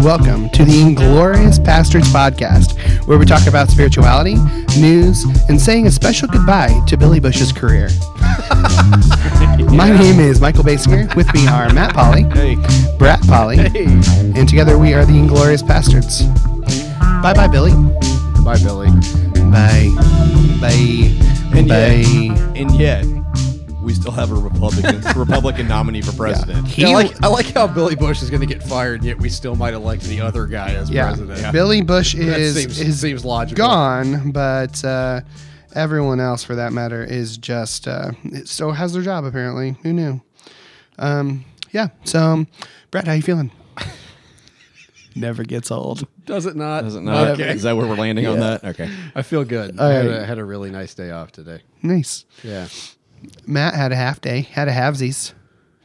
and welcome to the Inglorious Pastors Podcast, where we talk about spirituality, news, and saying a special goodbye to Billy Bush's career. My name is Michael Basinger. With me are Matt Polly, Hey. Brett Polly, and together we are the Inglorious Pastors. Bye bye, Billy. Bye, Billy. Bye. Bye. And Bye. yet, and yet, we still have a Republican Republican nominee for president. He- Yeah, I like I like how Billy Bush is going to get fired, yet we still might elect the other guy as Yeah, president. Billy Bush That is seems- is seems logical. gone, but uh, everyone else, for that matter, is just uh, still has their job. Apparently, who knew? Um, yeah. So, um, Brett, how you feeling? Never gets old. Does it not? Does it not? Okay. Is that where we're landing on that? Okay. I feel good. All I had, right. a, had a really nice day off today. Nice. Yeah. Matt had a half day. Had a halvesies.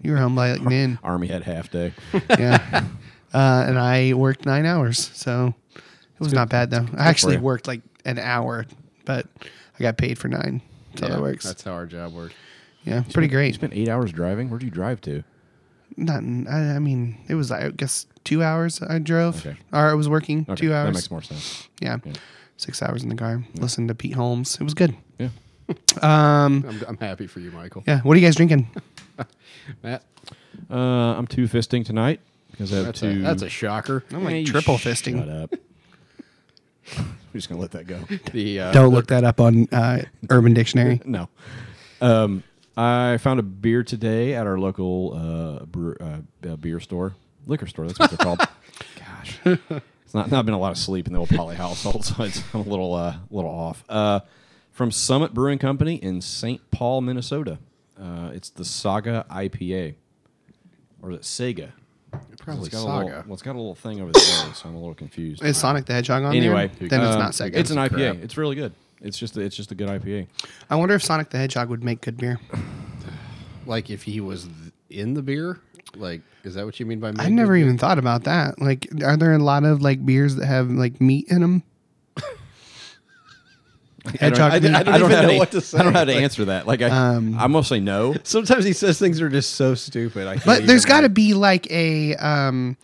You were home by like noon. Army had half day. Yeah. Uh, and I worked nine hours, so it was not bad though. I actually worked like an hour, but I got paid for nine. So yeah, that works. That's how our job works. yeah, pretty You great. spent eight hours driving. Where'd you drive to? Not, I, I mean, it was I guess two hours I drove, Okay. or I was working Okay, two hours. That makes more sense. yeah. Yeah. six hours in the car. Listened to Pete Holmes. It was good. Yeah. Um, I'm, I'm happy for you, Michael. yeah. What are you guys drinking? Matt, Uh, I'm two fisting tonight because I have that's, two. a, that's a shocker. I'm like Hey, triple Shut fisting. up. We're just gonna let that go. The uh, Don't look that up on uh, Urban Dictionary. No. Um, I found a beer today at our local uh, brew, uh, uh, beer store, liquor store. That's what they're called. Gosh, it's not not been a lot of sleep in the old Poly household, so it's, I'm a little uh, little off. Uh, from Summit Brewing Company in St. Paul, Minnesota. Uh, it's the Saga IPA, or is it Sega? Probably it's got A Saga. little, well, it's got a little thing over there, so I'm a little confused. Is Sonic the Hedgehog on anyway, there? Then it's um, not Sega. It's an IPA. crap. It's really good. It's just a, it's just a good IPA. I wonder if Sonic the Hedgehog would make good beer. like if he was th- in the beer, like is that what you mean by? I never good even thought about that. Like, are there a lot of like beers that have like meat in them? Hedgehog I, meat? I, I don't I don't even know to, what to say. I don't know how to Like- answer that. Like I, Um, I'm gonna say no. Sometimes he says things are just so stupid. I can't But there's got to be like a um,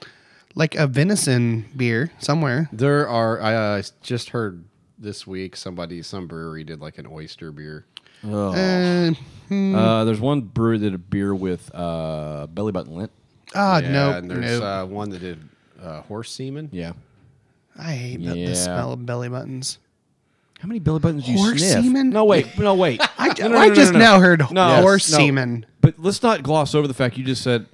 like a venison beer somewhere. There are. I uh, just heard this week somebody, some brewery did like an oyster beer. Oh. Uh, hmm. Uh, there's one brewery that did a beer with uh, belly button lint. Ah, yeah, no, and there's no. uh, one that did uh, horse semen. Yeah. I hate the, yeah. the smell of belly buttons. How many belly buttons do you Horse sniff? semen? No, wait, no, wait. I, No, no, I no, no, just no, no. now heard No, horse no. semen. But let's not gloss over the fact you just said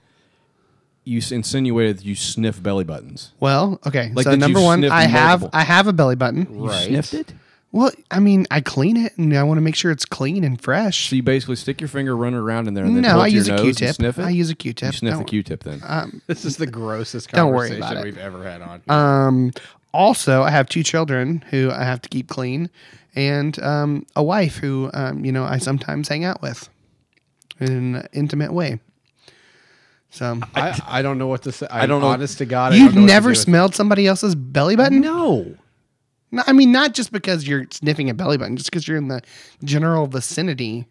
you s- insinuated that you sniff belly buttons. Well, okay. Like, so did you number one, sniff I have multiple? I have a belly button. You Right. sniffed it. Well, I mean, I clean it and I want to make sure it's clean and fresh. So you basically stick your finger, run it around in there, and then no, hold I it to use your a nose and Q-tip. Sniff it. I use a Q-tip. You sniff the Don't- Q-tip then. Um, This is the grossest Don't worry conversation about it. we've ever had on. Um, also, I have two children who I have to keep clean, and um, a wife who um, you know I sometimes hang out with in an intimate way. So I, I don't know what to say. I, don't know- Honest to God, you've don't know what to never do with- smelled somebody else's belly button? no. No, I mean not just because you're sniffing a belly button, just because you're in the general vicinity.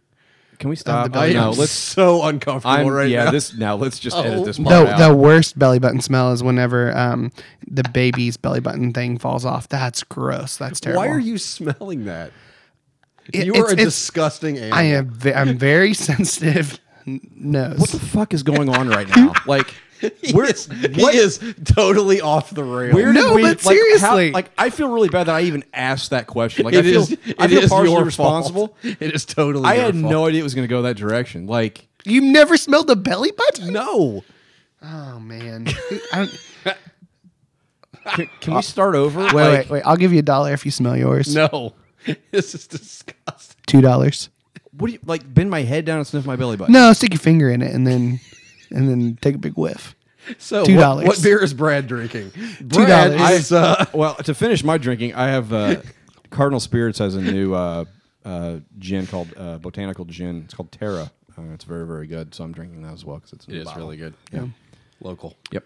Can we stop? belly no, I'm let's. so uncomfortable I'm, right yeah, now. this now let's just edit Oh. this part The, out. the worst belly button smell is whenever um, the baby's belly button thing falls off. That's gross. That's terrible. Why are you smelling that? It- you it's- are a it's- disgusting animal. I am. Ve- I'm very sensitive n- nose. what the fuck is going on right now? Like, where, is, he is totally off the rails. where No, we, but like, seriously. How, like, I feel really bad that I even asked that question. Like, It I feel, is- I feel is partially your responsible. fault. It is totally. I your had fault. no idea it was going to go that direction. Like, You've never smelled a belly button? no. Oh man. I don't, Can, can we start over? wait, Like, wait, wait. I'll give you a dollar if you smell yours. No, this is disgusting. Two dollars. What do you like? Bend my head down and sniff my belly button. No, stick your finger in it and then and then take a big whiff. So Two what- dollars. What, beer is Brad drinking? Two Brad dollars. is, uh, Well, to finish my drinking, I have uh, Cardinal Spirits has a new uh, uh, gin called uh, Botanical Gin. It's called Terra. Uh, it's very, very good. So I'm drinking that as well because it's in it the is bottle. really good. Yeah. Local. Yep.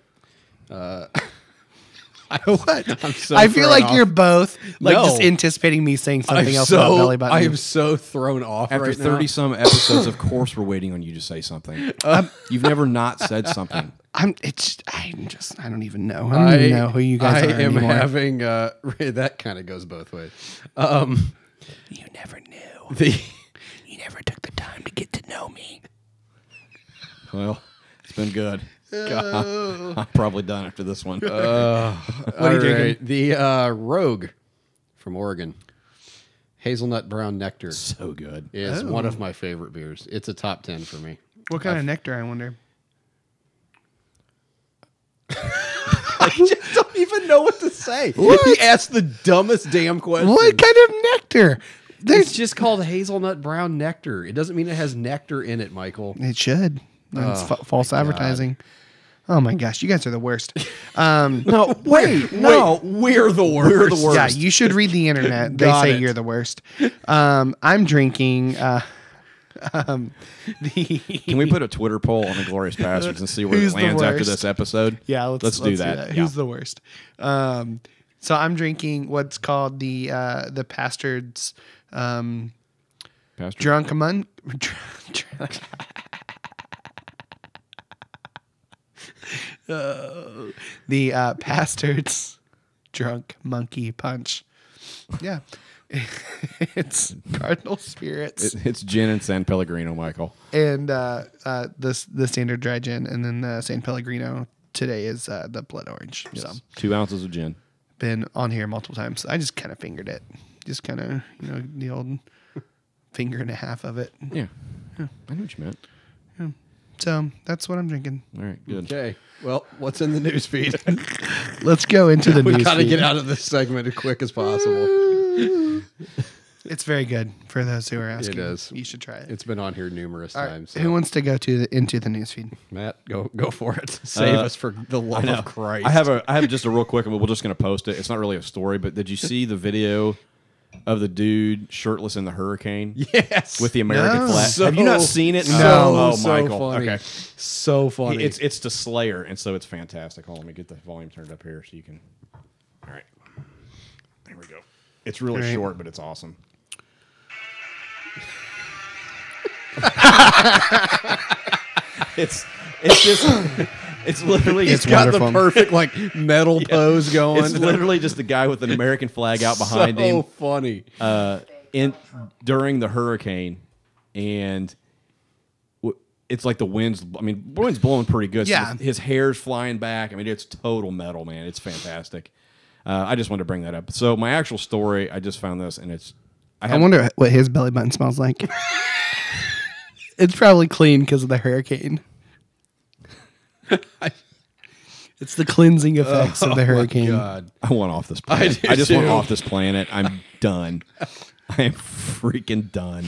what? I'm so I feel thrown like you're both like No. just anticipating me saying something I'm else so, about belly button. I am so thrown off After right thirty now. some episodes, of course, we're waiting on you to say something. You've never not said something. I'm. It's. I'm just. I don't even know. I don't even know who you guys I are I am anymore. having uh, that kind of goes both ways. Um, you never knew. the You never took the time to get to know me. Well, it's been good. God, I'm probably done after this one. what are you drinking? The uh, Rogue from Oregon, hazelnut brown nectar so good. is one of my favorite beers. It's a top ten for me. What kind of nectar? I wonder. I just don't even know what to say. What? He asked the dumbest damn question. What kind of nectar? It's There's. just called hazelnut brown nectar. It doesn't mean it has nectar in it, Michael. It should. That's Oh, fa- false advertising. Oh my gosh, you guys are the worst. Um, No, wait, no, we're the worst. We're the worst. yeah, you should read the internet. They say it. you're the worst. Um, I'm drinking. Uh, um, the Can we put a Twitter poll on the Glorious Bastards and see where Who's it the lands after worst? this episode? Yeah, let's, let's, do that. Yeah. Who's the worst? Um, so I'm drinking what's called the uh, the Pastards um, Pastor? drunk mon- Uh, the uh, Pastards drunk monkey punch. Yeah, it's Cardinal Spirits It- it's gin and San Pellegrino, Michael. and uh, uh, the the standard dry gin, and then the San Pellegrino. Today is uh, the blood orange. So Two ounces of gin. been on here multiple times. I just kind of fingered it, just kind of you know the old finger and a half of it. Yeah. I know what you meant. So that's what I'm drinking. All right, good. Okay. Well, what's in the news feed? Let's go into the we news. gotta feed. get out of this segment as quick as possible. It's very good for those who are asking. is. You should try it. It's been on here numerous All right, times. Who so- wants to go to the, into the news feed? Matt, go go for it. Save Uh, us for the love of Christ. I have a I have just a real quick. We're just going to post it. It's not really a story, but did you see the video of the dude shirtless in the hurricane yes with the American No. flag? So- have you not seen it? So, oh, so Michael. funny. Okay. So funny. It's it's the Slayer, and so it's fantastic. Hold on, let me get the volume turned up here so you can. All right, there we go. It's really All right. short, but it's awesome. it's it's just it's literally It's got wonderful. the perfect like metal pose going. it's literally just the guy with an American flag out behind so him funny. uh, in during the hurricane, and w- it's like the winds. I mean, the wind's blowing pretty good. so Yeah. his hair's flying back. I mean, it's total metal, man. It's fantastic. Uh, I just wanted to bring that up. So my actual story, I just found this, and it's. I, I wonder what his belly button smells like. it's probably clean because of the hurricane. it's the cleansing effects of the hurricane. God. I want off this planet. do I, just want too. off this planet. I'm done. I am freaking done.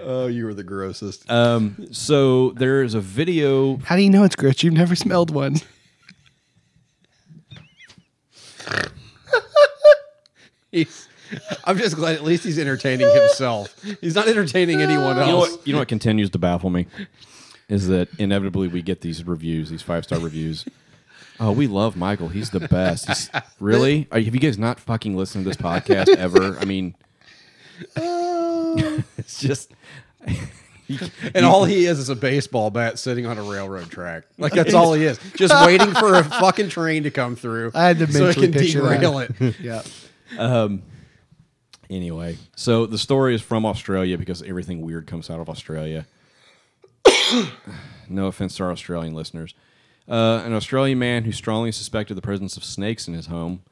Oh, you were the grossest. Um, so there is a video. How do you know it's gross? You've never smelled one. He's, I'm just glad at least he's entertaining himself. He's not entertaining anyone You know else. what? You know what continues to baffle me is that inevitably we get these reviews, these five star reviews. Oh, we love Michael. He's the best. He's, really? Are, have you guys not fucking listened to this podcast ever? I mean, it's just. And all he is is a baseball bat sitting on a railroad track. Like that's all he is. Just waiting for a fucking train to come through. I had to so it mentally can picture that. derail it. yeah. Um. Anyway, so the story is from Australia because everything weird comes out of Australia. no offense to our Australian listeners. Uh, an Australian man who strongly suspected the presence of snakes in his home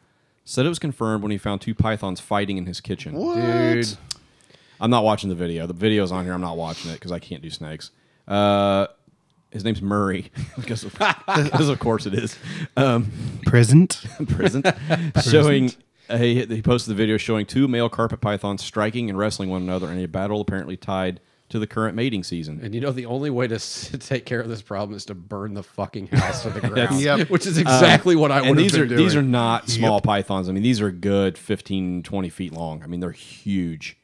said it was confirmed when he found two pythons fighting in his kitchen. Dude. I'm not watching the video. The video's on here. I'm not watching it because I can't do snakes. Uh, his name's Murray because of, because of course it is. Um, Present. present, showing uh, he, he posted the video showing two male carpet pythons striking and wrestling one another in a battle apparently tied to the current mating season. And you know the only way to s- take care of this problem is to burn the fucking house to the ground. Yep. Which is exactly what I would and have these are doing. these are not small pythons. I mean, these are good 15, 20 feet long. I mean, they're huge.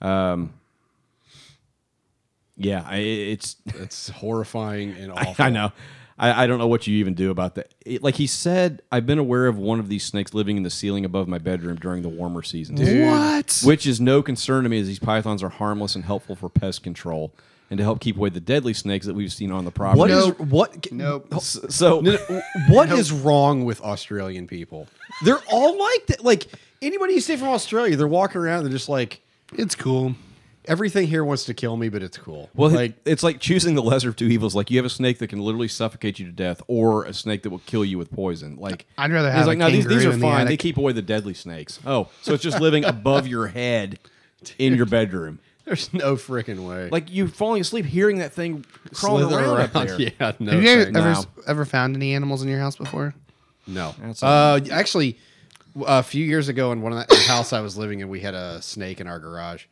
Um, yeah, I, it's it's horrifying and awful. I know. I, I don't know what you even do about that. It- like he said, I've been aware of one of these snakes living in the ceiling above my bedroom during the warmer seasons. What? Which is no concern to me, as these pythons are harmless and helpful for pest control and to help keep away the deadly snakes that we've seen on the property. What is Nope. what? Nope. So? No, no, what is wrong with Australian people? They're all like that. Like anybody you see from Australia, they're walking around. They're just like It's cool. Everything here wants to kill me, but it's cool. Well, like it's like choosing the lesser of two evils. Like you have a snake that can literally suffocate you to death, or a snake that will kill you with poison. Like I'd rather he's have like, no, these, these are the fine. They keep away the deadly snakes. Oh, so it's just living above your head in your bedroom. there's no freaking way. Like you're falling asleep hearing that thing crawling Slither around, up there. Yeah, no. Have you ever, ever, No. ever found any animals in your house before? No. Uh, actually, a few years ago in one of the house I was living in, we had a snake in our garage,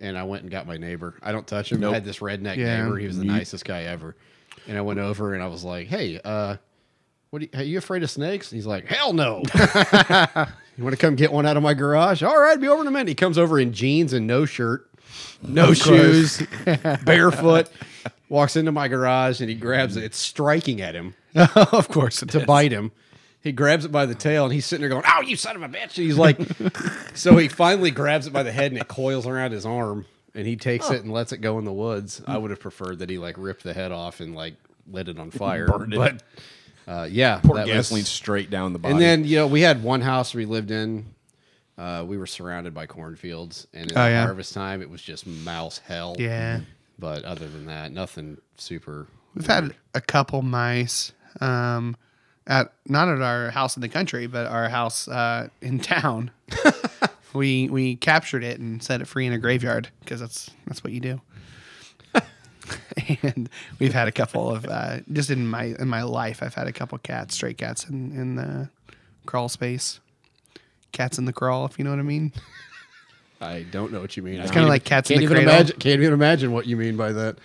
and I went and got my neighbor. I don't touch him. I had this redneck Yeah. neighbor. He was the nicest guy ever. And I went over and I was like, "Hey, uh, what? Are you, are you afraid of snakes?" And he's like, "Hell no." you want to come get one out of my garage? All right, be over in a minute. He comes over in jeans and no shirt, no shoes, barefoot. Walks into my garage and he grabs it. It's striking at him of course it to bite him. He grabs it by the tail and he's sitting there going, "Oh, you son of a bitch!" And he's like, so he finally grabs it by the head and it coils around his arm and he takes it and lets it go in the woods. I would have preferred that he like ripped the head off and like lit it on fire, Burned it. but uh, yeah, Pour that was- gasoline straight down the body. and then you know we had one house we lived in. Uh, we were surrounded by cornfields, and in Oh, yeah. harvest time, it was just mouse hell. Yeah. But other than that, nothing super. We've had a couple mice um, at not at our house in the country, but our house uh, in town. we we captured it and set it free in a graveyard because that's that's what you do. and we've had a couple of uh, just in my in my life, I've had a couple cats, stray cats in in the crawl space. Cats in the crawl, if you know what I mean. I don't know what you mean. It's kinda like cats in can't the even cradle. imagine. Can't even imagine what you mean by that.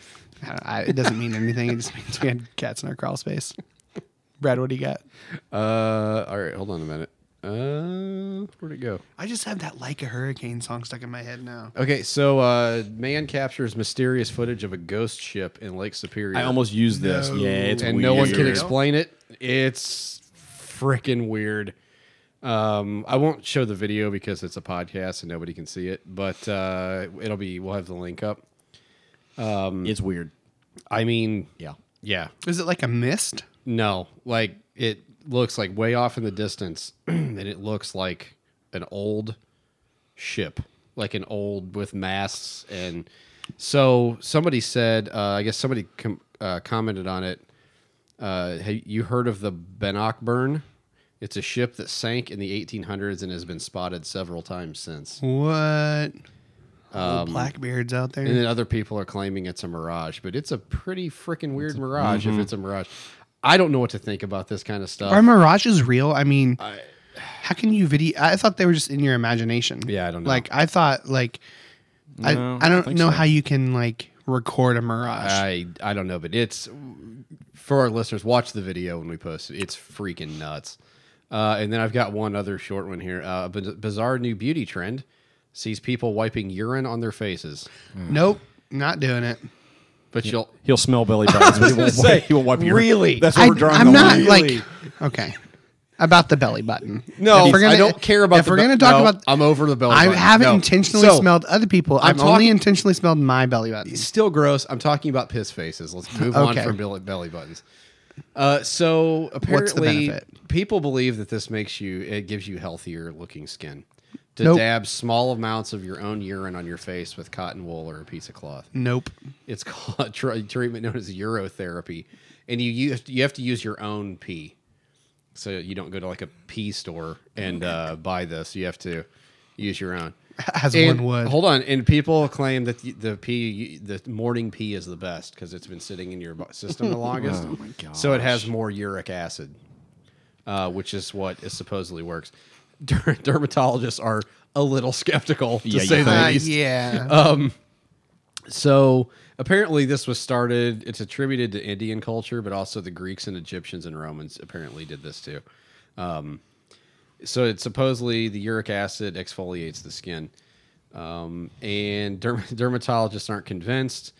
I, I, it doesn't mean anything. It just means we had cats in our crawl space. Brad, what do you got? Uh, all right, hold on a minute. Uh, where'd it go? I just have that like a hurricane song stuck in my head now. Okay, so uh, man captures mysterious footage of a ghost ship in Lake Superior. I almost used this. No. Yeah, it's and weird. no one can Real? explain it. It's freaking weird. Um, I won't show the video because it's a podcast and nobody can see it, but uh, it'll be. We'll have the link up. It's weird. I mean, Yeah. yeah, Is it like a mist? No, like it looks like way off in the distance, and it looks like an old ship, like an old with masts. And so somebody said, uh, I guess somebody com- uh, commented on it. Uh, have you heard of the Bannockburn? It's a ship that sank in the 1800s and has been spotted several times since. What? Um, Blackbeards out there. And then other people are claiming it's a mirage, but it's a pretty freaking weird mirage if it's a mirage. I don't know what to think about this kind of stuff. Are mirages real? I mean, how can you video? I thought they were just in your imagination. Yeah, I don't know. Like I thought, like No, I, I I don't know so. how you can like record a mirage. I I don't know, but it's for our listeners. Watch the video when we post it. It's freaking nuts. Uh, and then I've got one other short one here. Uh, a bizarre new beauty trend sees people wiping urine on their faces, nope, not doing it. But you'll He'll smell belly buttons, but he won't, say, wipe, he won't wipe your really? That's what I, we're drawing. I'm the not line. like okay about the belly button. no. Gonna- I don't care about. If the we're be- gonna talk no, about, I'm over the belly. I button. haven't No. intentionally So, smelled other people. I'm I've only intentionally smelled my belly button. still gross. I'm talking about piss faces. Let's move on from belly, belly buttons. Uh, so apparently, benefit? people believe that this makes you, it gives you healthier looking skin. To Nope. dab small amounts of your own urine on your face with cotton wool or a piece of cloth. Nope. It's called a tr- treatment known as urotherapy, and you use, you have to use your own pee. So you don't go to like a pee store and uh, buy this. You have to use your own. As And- one would. Hold on, and people claim that the, the pee, the morning pee, is the best because it's been sitting in your system the longest. Oh my god! So it has more uric acid, uh, which is what it supposedly works. Der- dermatologists are a little skeptical, to Yeah, you say the Uh, least. yeah. So apparently, this was started. It's attributed to Indian culture, but also the Greeks and Egyptians and Romans apparently did this too. Um, so it's supposedly the uric acid exfoliates the skin, um, and derm- dermatologists aren't convinced.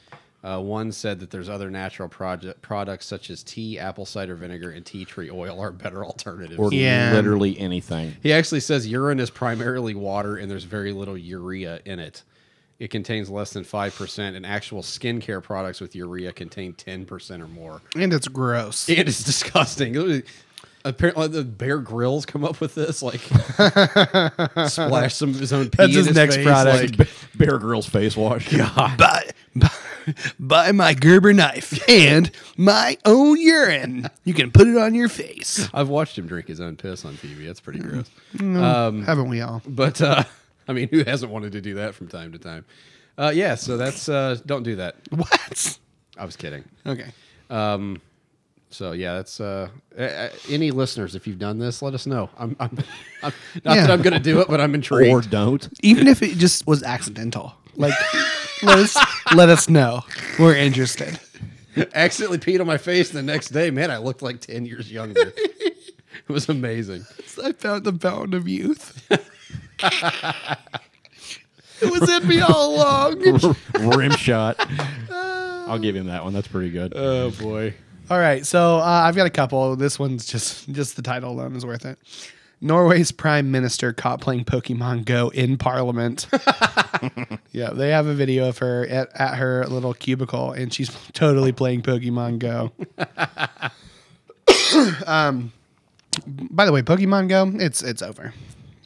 Uh, one said that there's other natural project products such as tea, apple cider vinegar, and tea tree oil are better alternatives. Or Yeah. literally anything. he actually says urine is primarily water and there's very little urea in it. It contains less than 5%, and actual skincare products with urea contain 10% or more. And it's gross. And it's disgusting. Apparently, the Bear Grylls come up with this. Like, splash some of his own pee That's in his his next face, product. like- Bear Grylls face wash. buy, buy, buy my Gerber knife and my own urine. You can put it on your face. I've watched him drink his own piss on TV. That's pretty gross. Haven't we all? But uh, I mean, who hasn't wanted to do that from time to time? Uh, yeah, so that's uh, don't do that. What? I was kidding. Okay. So yeah, that's uh, any listeners. If you've done this, let us know. I'm, I'm, I'm not Yeah. that I'm going to do it, but I'm intrigued. Or don't. Even if it just was accidental, like let us let us know. We're interested. accidentally peed on my face the next day. Man, I looked like ten years younger. it was amazing. I found the fountain of youth. it was in me all along. Rim shot. I'll give him that one. That's pretty good. Oh boy. All right, so uh, I've got a couple. This one's just just the title alone is worth it. Norway's prime minister caught playing Pokemon Go in Parliament. yeah, they have a video of her at, at her little cubicle, and she's totally playing Pokemon Go. um, by the way, Pokemon Go, it's it's over.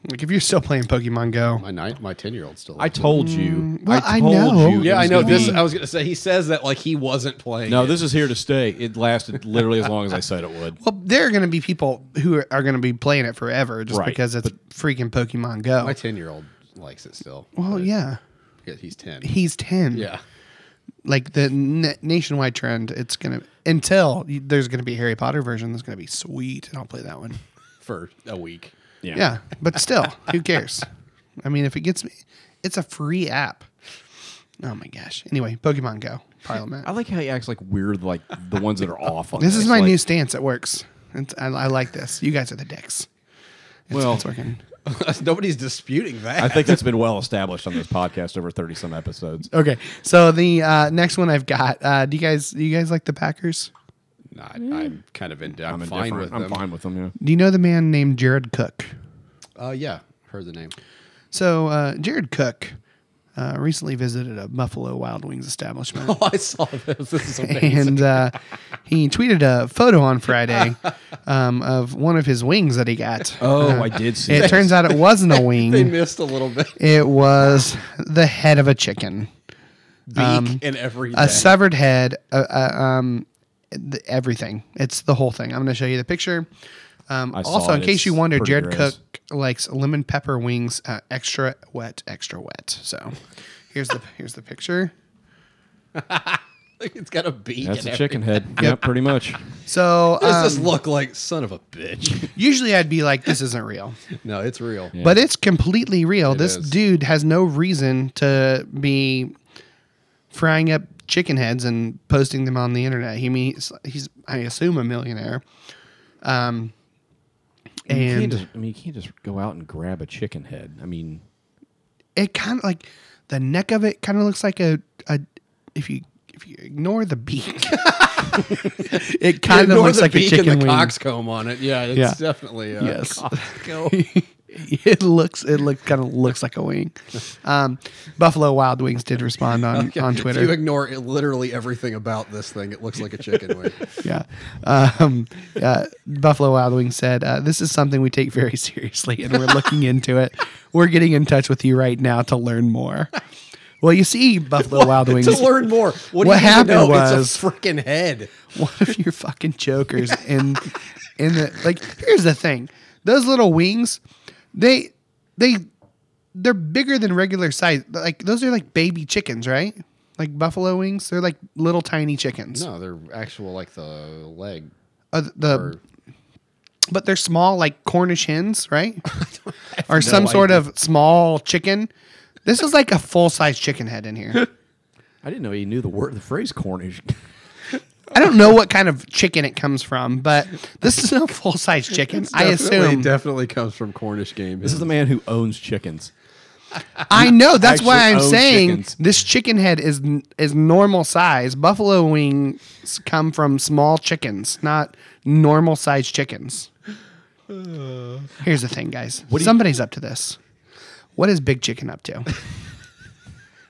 Like if you're still playing Pokemon Go, My nine, my ten year old still. I told mm, you. well, I told know. you. yeah, I was know. gonna This be- I was going to say. He says that like he wasn't playing. No, it. this is here to stay. It lasted literally as long as I said it would. well, there are going to be people who are, are going to be playing it forever just Right, because it's freaking Pokemon Go. my ten year old likes it still. well, but- yeah, yeah, he's ten. he's ten. yeah. like the na- nationwide trend, it's gonna until y- there's gonna be a Harry Potter version that's gonna be sweet, and I'll play that one. for a week. Yeah. Yeah, but still, who cares? I mean, if it gets me, it's a free app. Oh my gosh. Anyway, Pokemon Go Parliament. I like how he acts like weird, like the ones that are off. On This This is my like, new stance. It works. It's, I, I like this. You guys are the dicks. It's, Well- it's working. Nobody's disputing that. I think that's been well established on this podcast over thirty some episodes. Okay, so the uh, next one I've got. Uh, do you guys? Do you guys like the Packers? Nah, I'm kind of in. I'm, I'm fine indifferent. with I'm them. fine with them. Yeah. Do you know the man named Jared Cook? Uh, yeah, heard the name. So uh, Jared Cook uh, recently visited a Buffalo Wild Wings establishment. Oh, I saw this. This is amazing. and uh, he tweeted a photo on Friday um, of one of his wings that he got. Oh, I did see. It that. turns out it wasn't a wing. they wing; missed a little bit. it was the head of a chicken, Beak Um, and everything. a severed head, uh, uh, um, th- everything. It's the whole thing. I'm going to show you the picture. Um, also, in it. case you It's wonder, pretty Jared gross. Cook likes lemon pepper wings, uh, extra wet, extra wet. So, here's the here's the picture. it's got a beak. That's and a chicken head. Yep, pretty much. So, What does this um, look like? Son of a bitch. usually I'd be like, "This isn't real." no, it's real. but it's completely real. this is. dude has no reason to be frying up chicken heads and posting them on the internet. He means he's, I assume, a millionaire. Um, you can't and just, I mean, you can't just go out and grab a chicken head. I mean, it kind of like the neck of it kind of looks like a, a if you if you ignore the beak, it kind of looks the like a chicken and the wing. coxcomb on it. Yeah, it's Yeah. definitely. Uh, Yes. coxcomb. it looks it look kind of looks like a wing. Um, Buffalo Wild Wings did respond on on Twitter. If you ignore it, literally everything about this thing, it looks like a chicken wing. yeah. Um, uh, Buffalo Wild Wings said, uh, This is something we take very seriously and we're looking into it. We're getting in touch with you right now to learn more. Well, you see, Buffalo Wild Wings, to learn more. What, What do you happened know? was- it's a freaking head. one of your fucking jokers in in the like here's the thing. Those little wings, they they they're bigger than regular size. Like those are like baby chickens, right? Like buffalo wings, they're like little tiny chickens. No, they're actual like the leg. Uh, the Or, but they're small like Cornish hens, right? or some no sort of small chicken. This is like a full size chicken head in here. I didn't know he knew the word, the phrase Cornish. I don't know what kind of chicken it comes from, but this is a full size chicken. I definitely- assume. definitely comes from Cornish game. This is the man who owns chickens. I know. That's why actually I'm own saying chickens. this chicken head is is normal size. Buffalo wings come from small chickens, not normal size chickens. Uh. Here's the thing, guys. do you- Somebody's up to this. What is Big Chicken up to?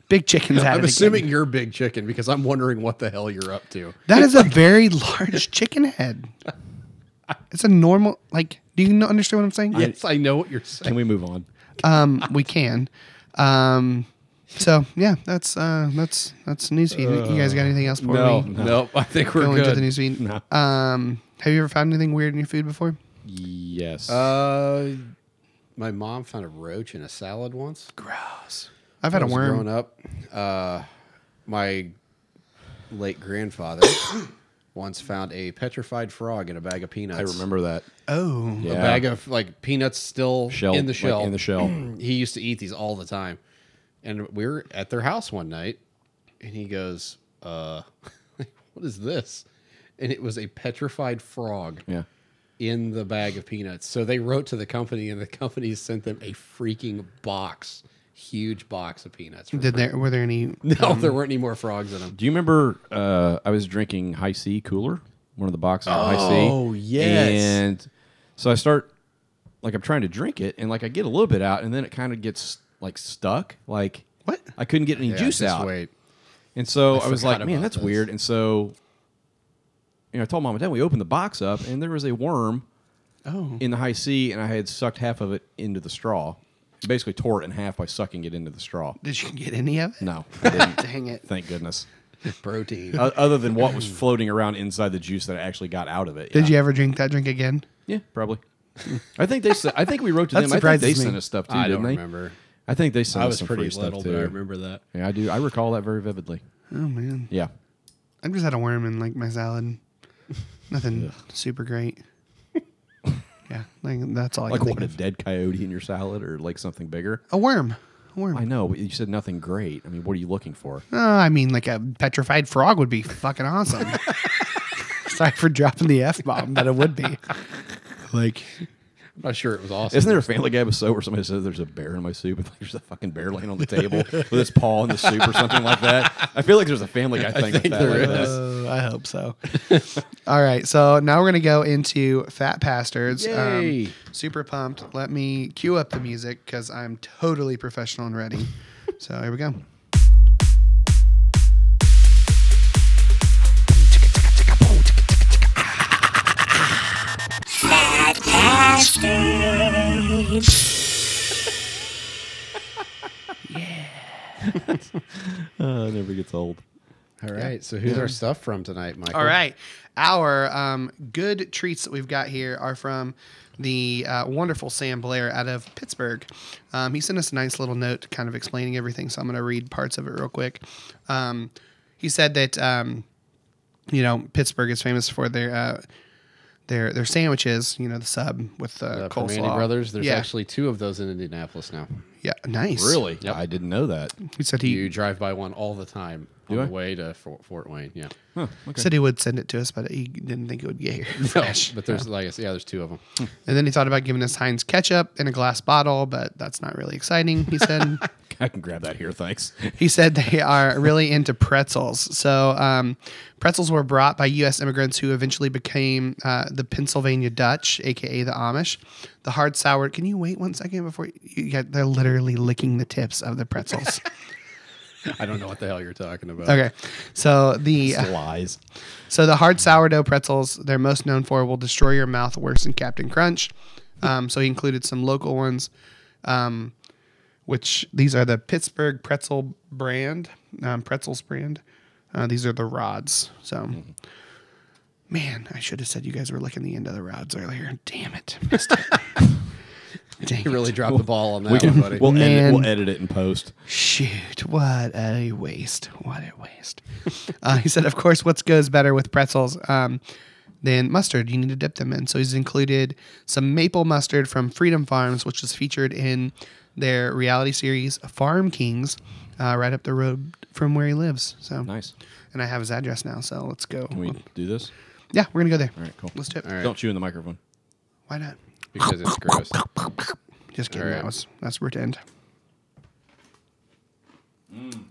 Big Chicken's at I'm assuming you're big chicken because I'm wondering what the hell you're up to. that is a very large chicken head. It's a normal like. Do you understand what I'm saying? Yes, I know what you're saying. Can we move on? Um, we can. Um, so yeah, that's uh, that's that's newsfeed. you guys got anything else for no, me? no, I think we're going into good. the newsfeed. No. Um, have you ever found anything weird in your food before? Yes. Uh, my mom found a roach in a salad once. Gross. I've had I a was worm. growing up. Uh, my late grandfather once found a petrified frog in a bag of peanuts. I remember that. Oh, Yeah. a bag of like peanuts still Shell, in the like, shell. in the shell. he used to eat these all the time, and we were at their house one night, and he goes, "Uh, what is this?" And it was a petrified frog Yeah. in the bag of peanuts. So they wrote to the company, and the company sent them a freaking box, huge box of peanuts. did there were there any? No, there weren't any more frogs in them. Do you remember uh, I was drinking Hi-C Cooler, one of the boxes of Hi-C? Oh, yes. And so I start, like, I'm trying to drink it, and like I get a little bit out, and then it kind of gets like stuck. Like, What? I couldn't get any Yeah, juice just out. Wait. And so I I, was like, man, that's this. weird. And so, you know, I told mom and dad we opened the box up, and there was a worm Oh, in the Hi-C, and I had sucked half of it into the straw. Basically, tore it in half by sucking it into the straw. did you get any of it? No, I didn't. Dang it. Thank goodness. Protein. O- Other than what was floating around inside the juice that I actually got out of it. Did yeah. you ever drink that drink again? Yeah, probably. I think they. Sent, I think we wrote to That them. I think they surprises me. sent us stuff too, I didn't don't they? remember. I think they sent I us was some pretty free little, stuff but too. I remember that. Yeah, I do. I recall that very vividly. Oh man, Yeah. I just had a worm in like my salad. Nothing super great. Yeah, like that's all I Like can what? think A of. dead coyote in your salad, or like something bigger? A worm. A worm. I know, but you said nothing great. I mean, what are you looking for? Uh, I mean, like a petrified frog would be fucking awesome. Sorry for dropping the f bomb, but it would be. Like, I'm not sure it was awesome. Isn't there a Family Guy episode where somebody says there's a bear in my soup and like, there's a fucking bear laying on the table with its paw in the soup or something like that? I feel like there's a Family Guy thing with think that. there like is. that. uh, I hope so. All right, so now we're gonna go into Fat Bastards. Um, Yay. super pumped. Let me cue up the music because I'm totally professional and ready. so here we go. Uh, it never gets old. All right. So who's our stuff from tonight, Michael? All right. Our um, good treats that we've got here are from the uh, wonderful Sam Blair out of Pittsburgh. Um, he sent us a nice little note kind of explaining everything, so I'm going to read parts of it real quick. Um, he said that, um, you know, Pittsburgh is famous for their. Uh, their, their sandwiches, you know, the sub with the Uh, coleslaw. Primanti Brothers. There's yeah, actually two of those in Indianapolis now. yeah, nice. Really? Yep. I didn't know that. He said he You drive by one all the time on Do I? the way to Fort, Fort Wayne. Yeah. Huh, okay. said he would send it to us, but he didn't think it would get here fresh. but there's like I said, yeah, there's two of them. And then he thought about giving us Heinz ketchup in a glass bottle, but that's not really exciting. He said. I can grab that here, thanks. he said they are really into pretzels. So um, pretzels were brought by U.S. immigrants who eventually became uh, the Pennsylvania Dutch, aka the Amish. The hard sour. Can you wait one second before you, you get? They're literally licking the tips of the pretzels. I don't know what the hell you're talking about. okay, so the Lies. So the hard sourdough pretzels they're most known for will destroy your mouth worse than Captain Crunch. Um, so he included some local ones, um, which these are the Pittsburgh pretzel brand, um, pretzels brand. Uh, these are the rods. So, man, I should have said you guys were licking the end of the rods earlier. Damn it, missed it. Dang You really it. dropped the ball on that We one, can, buddy. we'll, edit, we'll edit it in post. Shoot, what a waste. What a waste. uh, he said, of course, what goes better with pretzels um, than mustard? You need to dip them in. So he's included some maple mustard from Freedom Farms, which is featured in their reality series Farm Kings, uh, right up the road from where he lives. So Nice. And I have his address now, so let's go. Can we do this? yeah, we're going to go there. All right, cool. Let's do it. All right. Don't chew in the microphone. Why not? Because it's gross. Just kidding. All right. That was, that's pretend. Mm.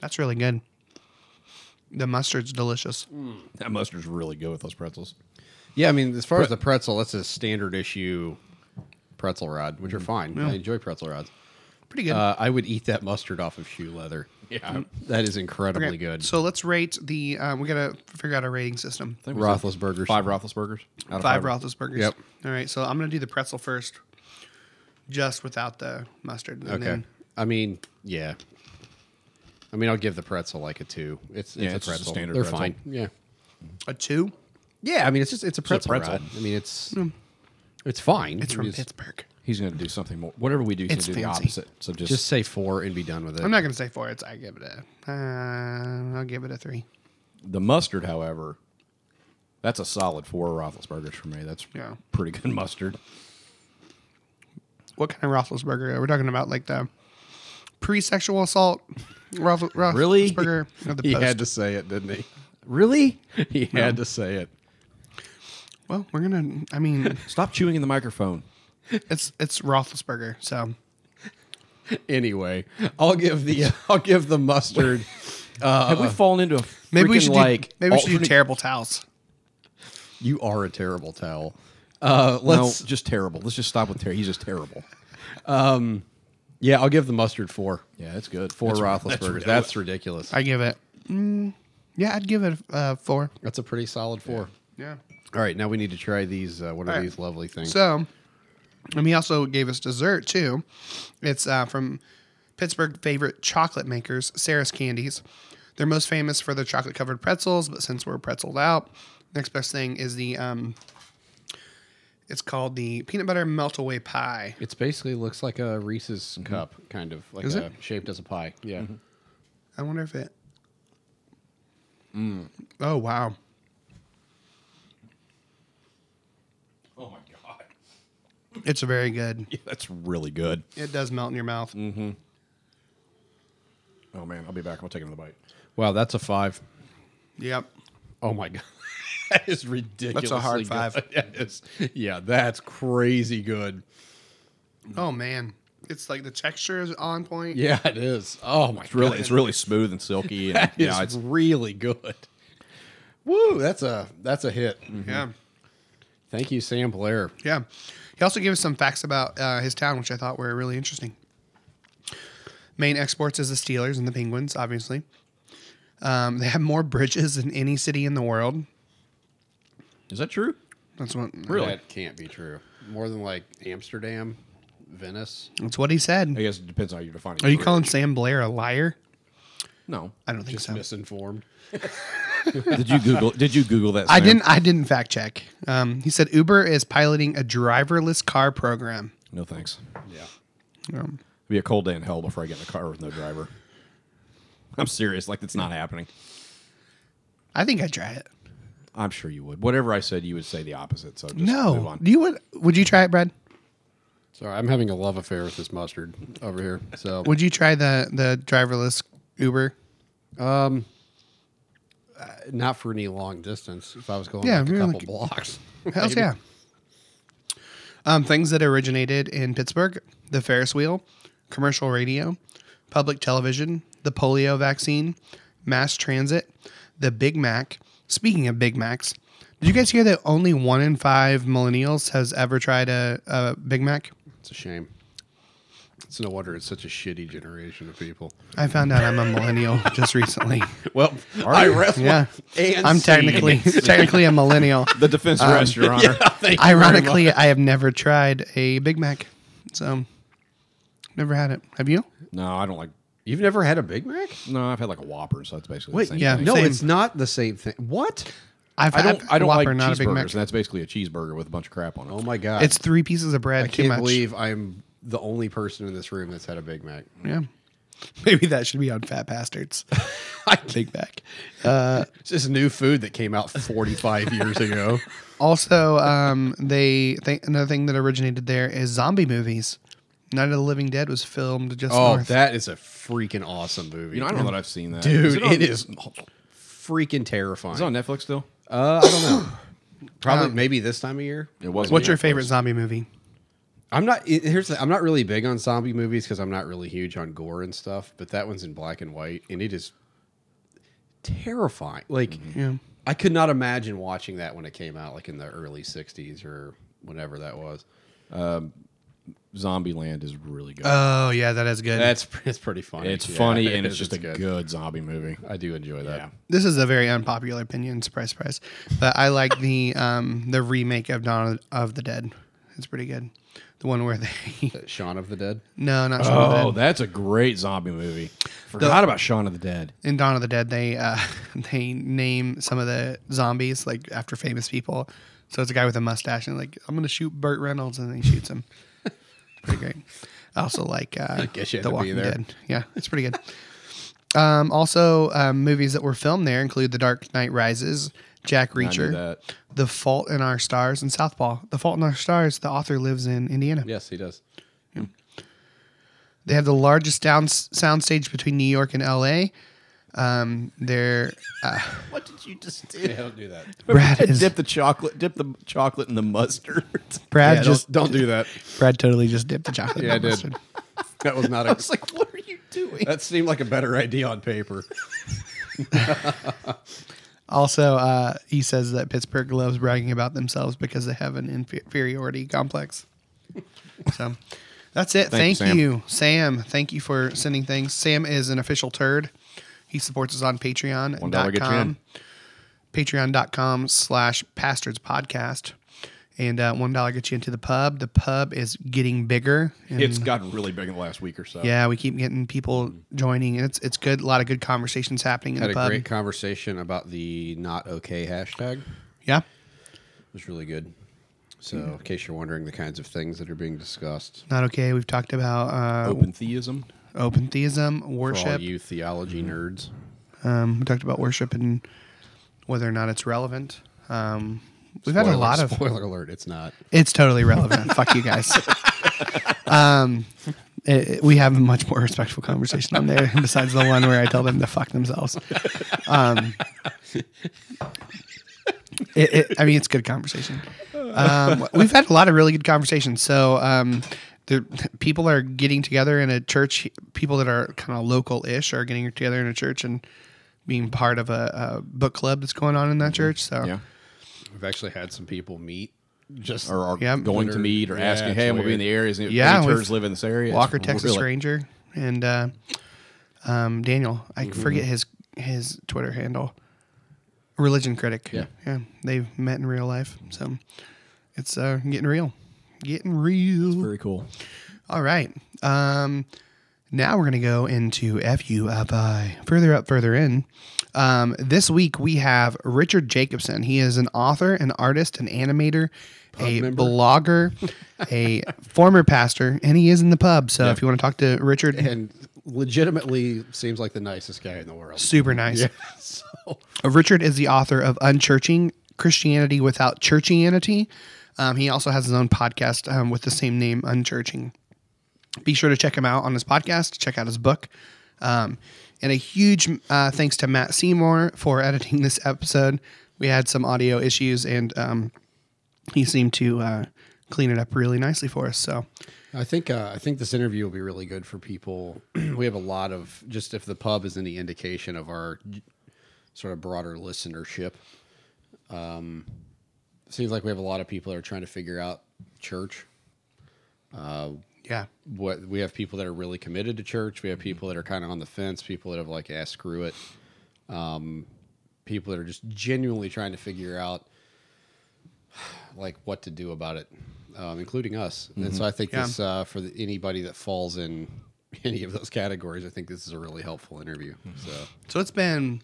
That's really good. The mustard's delicious. Mm. That mustard's really good with those pretzels. Yeah, I mean, as far as the pretzel, that's a standard issue pretzel rod, which are fine. I enjoy pretzel rods. Pretty good. Uh, I would eat that mustard off of shoe leather. Yeah. That is incredibly Okay, good. So let's rate the. Um, we gotta figure out a rating system. I think we said Roethlisberger's. Five Roethlisbergers. Out of Five Roethlisbergers. Yep. All right, so I'm gonna do the pretzel first, just without the mustard. And Okay. then- I mean, yeah. I mean, I'll give the pretzel like a two. It's, it's Yeah, a it's just a standard They're pretzel. fine. Yeah. a two. Yeah, I mean, it's just it's a pretzel, pretzel. rod. I mean, it's it's fine. It's from Just- Pittsburgh. He's going to do something more. Whatever we do, he's going It's to do the fancy. opposite. So just, Just say four and be done with it. I'm not gonna say four. It's I give it a. Uh, I'll give it a three. the mustard, however, that's a solid four Roethlisbergers for me. That's Yeah. pretty good mustard. What kind of Roethlisberger? Are we talking about like the pre-sexual assault Roethlis- Roethlisberger? Really? Or the he post? had to say it, didn't he? Really? He had to say it. Well, we're gonna. I mean, Stop chewing in the microphone. It's it's Roethlisberger. So Anyway, I'll give the I'll give the mustard. Uh, Have we fallen into a maybe we should like do, maybe we should do alternate- terrible towels. You are a terrible towel. Uh, let's just terrible. Let's just stop with terrible. He's just terrible. yeah, I'll give the mustard four. Yeah, that's good. Four That's- Roethlisbergers. That's, ridiculous. I give it. Mm, yeah, I'd give it uh, four. That's a pretty solid four. Yeah. All right, now we need to try these. Uh, what are All right. these lovely things? So, and he also gave us dessert too. It's uh, from Pittsburgh favorite chocolate makers, Sarris Candies. They're most famous for their chocolate covered pretzels, but since we're pretzeled out, next best thing is the um, it's called the peanut butter melt away pie. It's basically looks like a Reese's cup, kind of like Is a, it? shaped as a pie. Yeah. I wonder if it. Oh wow! Oh my god. It's very good. Yeah, that's really good. It does melt in your mouth. Mm-hmm. Oh man, I'll be back. I'll take another bite. Wow, that's a five. Yep. Oh my god, that is ridiculous. That's a hard five. That is, yeah, that's crazy good. Oh man, it's like the texture is on point. Yeah, it is. Oh my It's really, god, it's really smooth and silky. And, that is yeah, it's really good. Woo, that's a that's a hit. Mm-hmm. Yeah. Thank you, Sam Blair. Yeah. He also gave us some facts about uh, his town, which I thought were really interesting. Main exports is the Steelers and the Penguins, obviously. Um, they have more bridges than any city in the world. is that true? That's what Really? That can't be true. More than like Amsterdam, Venice. That's what he said. I guess it depends on how you're defining. Are you bridge. calling Sam Blair a liar? No. I don't think Just so. misinformed. Did you Google? Did you Google that? I didn't. I didn't fact check. Um, he said Uber is piloting a driverless car program. No thanks. Yeah. Um, It'll be a cold day in hell before I get in a car with no driver. I'm serious. Like it's not happening. I think I'd try it. I'm sure you would. Whatever I said, you would say the opposite. So just move No, on. do you would? Would you try it, Brad? Sorry, I'm having a love affair with this mustard over here. So Would you try the the driverless Uber? Um, uh, not for any long distance. If I was going Yeah, like a couple like- blocks. Hell yeah. Um, things that originated in Pittsburgh: the Ferris wheel, commercial radio, public television, the polio vaccine, mass transit, the Big Mac. Speaking of Big Macs, did you guys hear that only one in five millennials has ever tried a, a Big Mac? It's a shame. It's no wonder it's such a shitty generation of people. I found out I'm a millennial just recently. Well, I rest Yeah, and I'm see. technically technically a millennial. The defense um, rests, Your Honor. Thank you very Ironically, much. I have never tried a Big Mac, so never had it. Have you? No, I don't like. you've never had a Big Mac? No, I've had like a Whopper, so that's basically Wait, the same yeah, thing. no, Same. it's not the same thing. What? I've I don't. I don't Whopper, like not a Big cheeseburgers, Mac. and that's basically a cheeseburger with a bunch of crap on it. Oh my god! It's three pieces of bread. I too can't much. believe I'm the only person in this room that's had a Big Mac. Yeah, maybe that should be on Fat Bastards. I Big Mac. It's just new food that came out 45 years ago. Also, um, they think another thing that originated there is zombie movies. Night of the Living Dead was filmed just Oh, north. that is a freaking awesome movie. You know, I don't know that I've seen that. Dude, it, on, it is freaking terrifying. Is it on Netflix still? Uh, I don't know. Probably Um, maybe this time of year. It was. What's your favorite zombie movie? I'm not. Here's the, I'm not really big on zombie movies because I'm not really huge on gore and stuff. But that one's in black and white, and it is terrifying. Like Yeah. I could not imagine watching that when it came out, like in the early '60s or whenever that was. Zombieland is really good. Oh yeah, that is good. That's it's pretty funny. it's Yeah, funny it and it's is. just a good. zombie movie. I do enjoy that. Yeah. this is a very unpopular opinion. Surprise, surprise. But I like the um the remake of Dawn of the Dead. It's pretty good. The one where they Shaun of the Dead. no, not Shaun of the Dead. Oh, that's a great zombie movie. Forgot about Shaun of the Dead. in Dawn of the Dead, they uh, they name some of the zombies like after famous people. So it's a guy with a mustache and like I'm gonna shoot Burt Reynolds and then he shoots him. pretty great. I also like uh, guess you had The to be Walking there. Dead. Yeah, it's pretty good. Um, also, um, movies that were filmed there include The Dark Knight Rises, Jack Reacher, that. The Fault in Our Stars, and Southpaw. The Fault in Our Stars. The author lives in Indiana. Yes, he does. They have the largest down soundstage between New York and L.A. Um, they're uh, What did you just do? Yeah, don't do that. Brad is dip the chocolate, dip the chocolate in the mustard. Brad Yeah, just don't, don't do that. Brad totally just dipped the chocolate. Yeah, in the did. mustard. That was not I a. was like, what are you doing? That seemed like a better idea on paper. Also, uh, he says that Pittsburgh loves bragging about themselves because they have an inferiority complex. So that's it. Thank Thank, you, you, Sam. Thank you for sending things. Sam is an official turd. He supports us on Patreon. One dollar gets you in. Patreon.com slash Pastards Podcast. And uh, one dollar gets you into the pub. The pub is getting bigger. and- It's gotten really big in the last week or so. yeah, we keep getting people joining, and it's it's good. A lot of good conversations happening in Had the a pub. great conversation about the not okay hashtag. Yeah, It was really good. So, in case you're wondering the kinds of things that are being discussed, not okay. We've talked about uh, Open theism. open theism, for all worship. you theology nerds, Um, we talked about worship and whether or not it's relevant. Um, we've had a Spoiler- lot of. spoiler alert. It's not. It's totally relevant. Fuck you guys. Um, it- it- we have a much more respectful conversation on there, besides the one where I tell them to fuck themselves. Um, it, it, I mean, it's good conversation. Um, we've had a lot of really good conversations. So, um, the people are getting together in a church. People that are kind of local-ish are getting together in a church and being part of a, a book club that's going on in that church. So, Yeah. We've actually had some people meet. Just Or are going to meet or Yeah, asking, it's hey, I'm going to be weird. in the area. Is it, Yeah, any turds live in this area? It's Walker, Texas really- Ranger, and uh, um, Daniel. I Mm-hmm. forget his his Twitter handle. Religion critic. Yeah. yeah. They've met in real life, so it's uh, getting real, getting real. Very cool. All right. Um, now we're gonna go into FUFI. Further up, further in. Um, this week we have Richard Jacobson. He is an author, an artist, an animator, a member. blogger, a former pastor, and he is in the pub. So if you want to talk to Richard, and legitimately seems like the nicest guy in the world. super nice. Yeah. So Richard is the author of Unchurching Christianity Without Churchianity. Um, he also has his own podcast um, with the same name, Unchurching. Be sure to check him out on his podcast, check out his book. Um, and a huge uh, thanks to Matt Seymour for editing this episode. We had some audio issues, and um, he seemed to uh, clean it up really nicely for us. So, I think uh, I think this interview will be really good for people. we have a lot of just if the pub is any indication of our sort of broader listenership. Um, seems like we have a lot of people that are trying to figure out church. Yeah. What we have people that are really committed to church. We have people that are kind of on the fence. People that have like, "Ah, screw it." Um, people that are just genuinely trying to figure out like what to do about it, um, including us. And so I think Yeah. this uh, for the, anybody that falls in any of those categories, I think this is a really helpful interview. So So it's been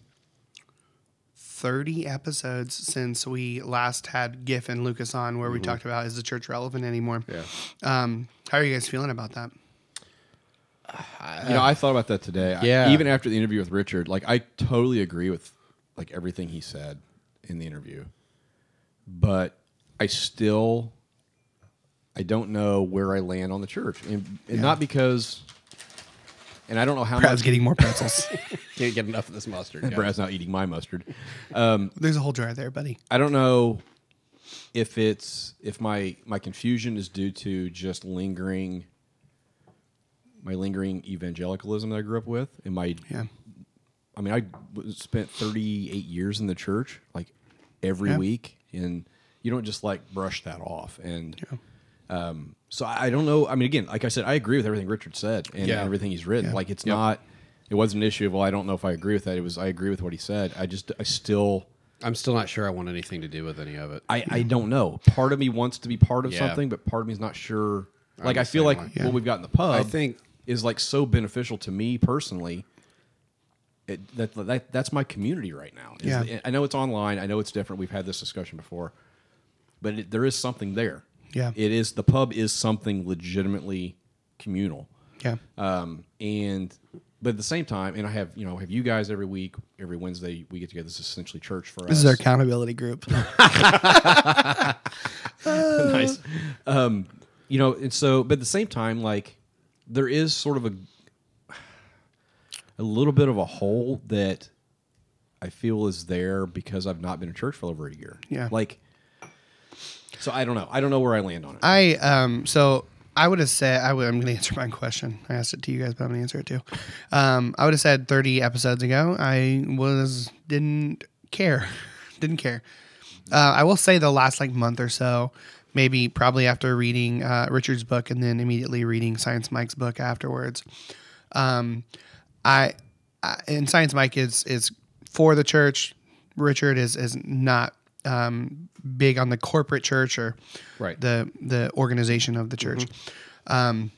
30 episodes since we last had Giff and Lucas on where we talked about is the church relevant anymore? yeah, Um, how are you guys feeling about that? You know, I thought about that today. I- Yeah. even after the interview with Richard, like I totally agree with like everything he said in the interview. But I still I don't know where I land on the church. And, and not because and I don't know how Brad's much getting more pretzels. can't get enough of this mustard. guys. Brad's not eating my mustard. There's a whole jar there, buddy. I don't know if it's if my my confusion is due to just lingering my lingering evangelicalism that I grew up with, and my Yeah. I mean, I w- spent 38 years in the church, like every Yeah. week, and you don't just like brush that off. And um, so I, I don't know. I mean, again, like I said, I agree with everything Richard said and Yeah. everything he's written. Yeah. Like it's Yep. not. It wasn't an issue of well, I don't know if I agree with that. It was I agree with what he said. I just I still I'm still not sure I want anything to do with any of it. I, I don't know. Part of me wants to be part of Yeah. something, but part of me is not sure. Like the I feel like what we've got in the pub, I think- is like so beneficial to me personally. It, that, that that's my community right now. Is Yeah. the- I know it's online. I know it's different. We've had this discussion before, but it, there is something there. Yeah. it is. The pub is something legitimately communal. Yeah. Um, and but at the same time, and I have you know have you guys every week, every Wednesday we get together. This is essentially church for This us. This is our accountability group. nice. Um, you know, and so, but at the same time, like there is sort of a a little bit of a hole that I feel is there because I've not been in church for over a year. Yeah. Like, so I don't know. I don't know where I land on it. I um so I would have said I would I'm gonna answer my question. I asked it to you guys, but I'm gonna answer it too. Um I would have said thirty episodes ago I was didn't care. didn't care. Uh, I will say the last like month or so, maybe probably after reading uh, Richard's book and then immediately reading Science Mike's book afterwards. Um I, I and Science Mike is is for the church. Richard is is not um, big on the corporate church or Right. the the organization of the church. Um,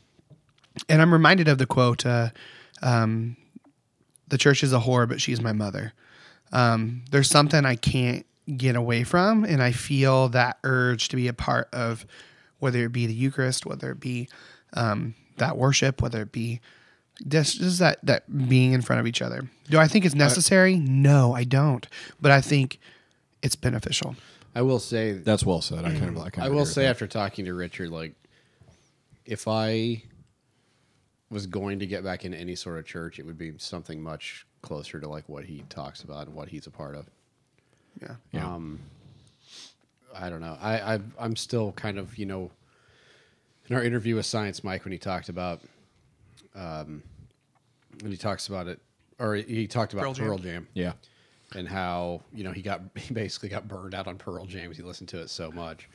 and I'm reminded of the quote, uh, um, "The church is a whore, but she's my mother." Um, there's something I can't get away from, and I feel that urge to be a part of, whether it be the Eucharist, whether it be um, that worship, whether it be just, just that that being in front of each other. Do I think it's necessary? no, I don't. But I think it's beneficial. I will say That's well said. I kind of, I I will say that. after talking to Richard, like if I was going to get back into any sort of church, it would be something much closer to like what he talks about and what he's a part of. Yeah. Yeah. Um, I don't know. I, I I'm still kind of you know in our interview with Science Mike when he talked about um when he talks about it or he talked about Pearl Pearl Jam. Jam, yeah. And how you know he got he basically got burned out on Pearl Jam because he listened to it so much.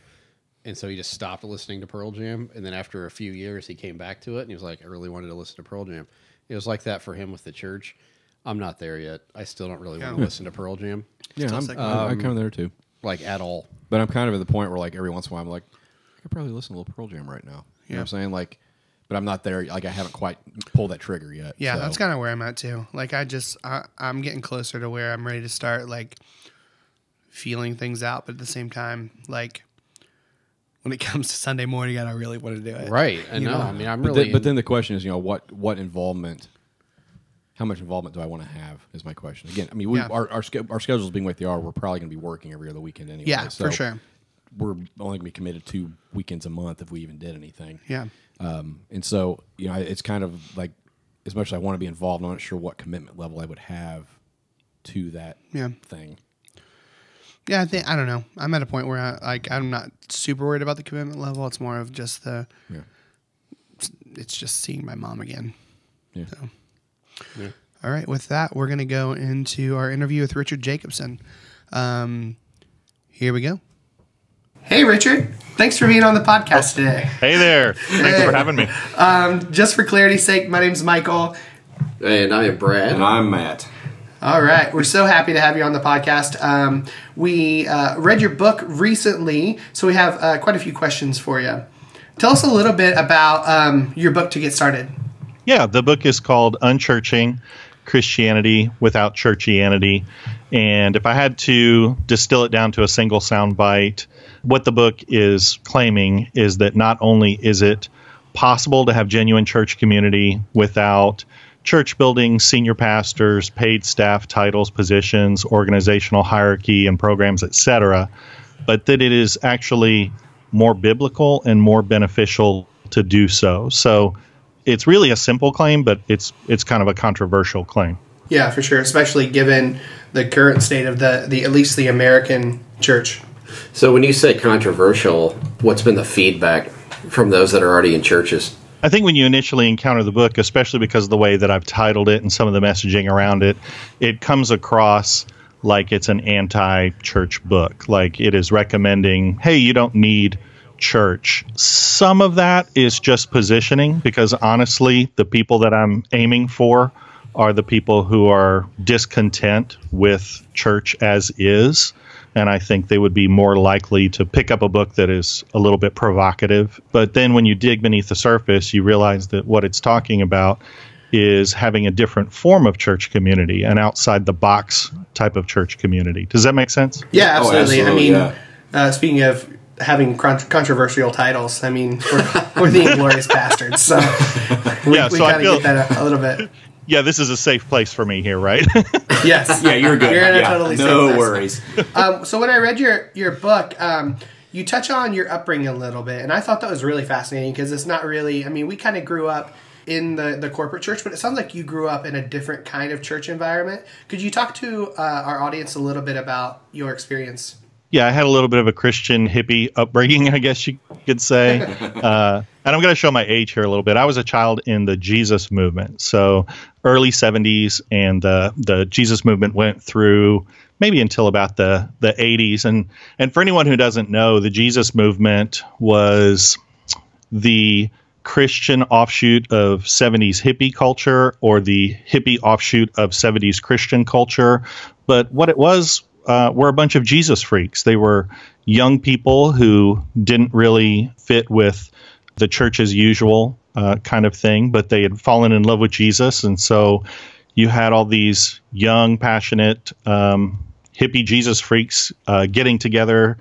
And so he just stopped listening to Pearl Jam. And then after a few years, he came back to it and he was like, I really wanted to listen to Pearl Jam. It was like that for him with the church. I'm not there yet. I still don't really want to listen to Pearl Jam, Yeah, I'm, sick. I'm, I'm kind of there too. like at all. But I'm kind of at the point where like every once in a while I'm like, I could probably listen to a little Pearl Jam right now. You know what Yeah. I'm saying? Like, but I'm not there. Like I haven't quite pulled that trigger yet. Yeah, so. that's kind of where I'm at too. Like I just I, I'm getting closer to where I'm ready to start like feeling things out, but at the same time, like when it comes to Sunday morning, I don't really want to do it. Right. I You know. know. I mean, I'm But, really. then, but then the question is, you know, what what involvement? How much involvement do I want to have? Is my question. Again, I mean, we, Yeah. our our, our schedules being what they are, we're probably going to be working every other weekend anyway. Yeah, so for sure. We're only going to be committed two weekends a month if we even did anything. Yeah. Um, and so, you know, it's kind of like as much as I want to be involved, I'm not sure what commitment level I would have to that Yeah. thing. Yeah, I think I don't know. I'm at a point where I like I'm not super worried about the commitment level. It's more of just the Yeah. it's just seeing my mom again. Yeah. So. Yeah. All right, with that, we're going to go into our interview with Richard Jacobson. Um, here we go. Hey, Richard. Thanks for being on the podcast today. Hey there. Thanks for having me. Just for clarity's sake, my name's Michael. and I am Brad. And I'm Matt. All right, we're so happy to have you on the podcast. Um, we uh, read your book recently, so we have uh, quite a few questions for you. Tell us a little bit about um, your book to get started. Yeah, the book is called Unchurching Christianity Without Churchianity. And if I had to distill it down to a single soundbite, what the book is claiming is that not only is it possible to have genuine church community without church building, senior pastors, paid staff titles, positions, organizational hierarchy and programs, etc., but that it is actually more biblical and more beneficial to do so. So it's really a simple claim, but it's it's kind of a controversial claim. Yeah, for sure, especially given the current state of the, the at least the American church. So when you say controversial, what's been the feedback from those that are already in churches? I think when you initially encounter the book, especially because of the way that I've titled it and some of the messaging around it, it comes across like it's an anti church book. Like it is recommending, hey, you don't need church. Some of that is just positioning because honestly, the people that I'm aiming for are the people who are discontent with church as is and I think they would be more likely to pick up a book that is a little bit provocative. But then when you dig beneath the surface, you realize that what it's talking about is having a different form of church community, an outside the box type of church community. Does that make sense? Yeah, Oh, absolutely. I mean, yeah. uh, speaking of having con- controversial titles, I mean, we're, we're the Inglorious Pastards, so we, Yeah, we so I kind of get that a, a little bit. Yeah, this is a safe place for me here, right? Yes. Yeah, you're good. You're in a Yeah, totally safe no place. worries. Um, so when I read your your book, um, you touch on your upbringing a little bit, and I thought that was really fascinating because it's not really. I mean, we kind of grew up in the the corporate church, but it sounds like you grew up in a different kind of church environment. Could you talk to uh, our audience a little bit about your experience? Yeah, I had a little bit of a Christian hippie upbringing, I guess you could say. Uh, and I'm going to show my age here a little bit. I was a child in the Jesus movement, so early 70s, and uh, the Jesus movement went through maybe until about the the 80s. And and for anyone who doesn't know, the Jesus movement was the Christian offshoot of 70s hippie culture or the hippie offshoot of 70s Christian culture. But what it was uh, were a bunch of Jesus freaks. They were young people who didn't really fit with the church as usual uh, kind of thing, but they had fallen in love with Jesus. And so you had all these young, passionate, um, hippie Jesus freaks uh, getting together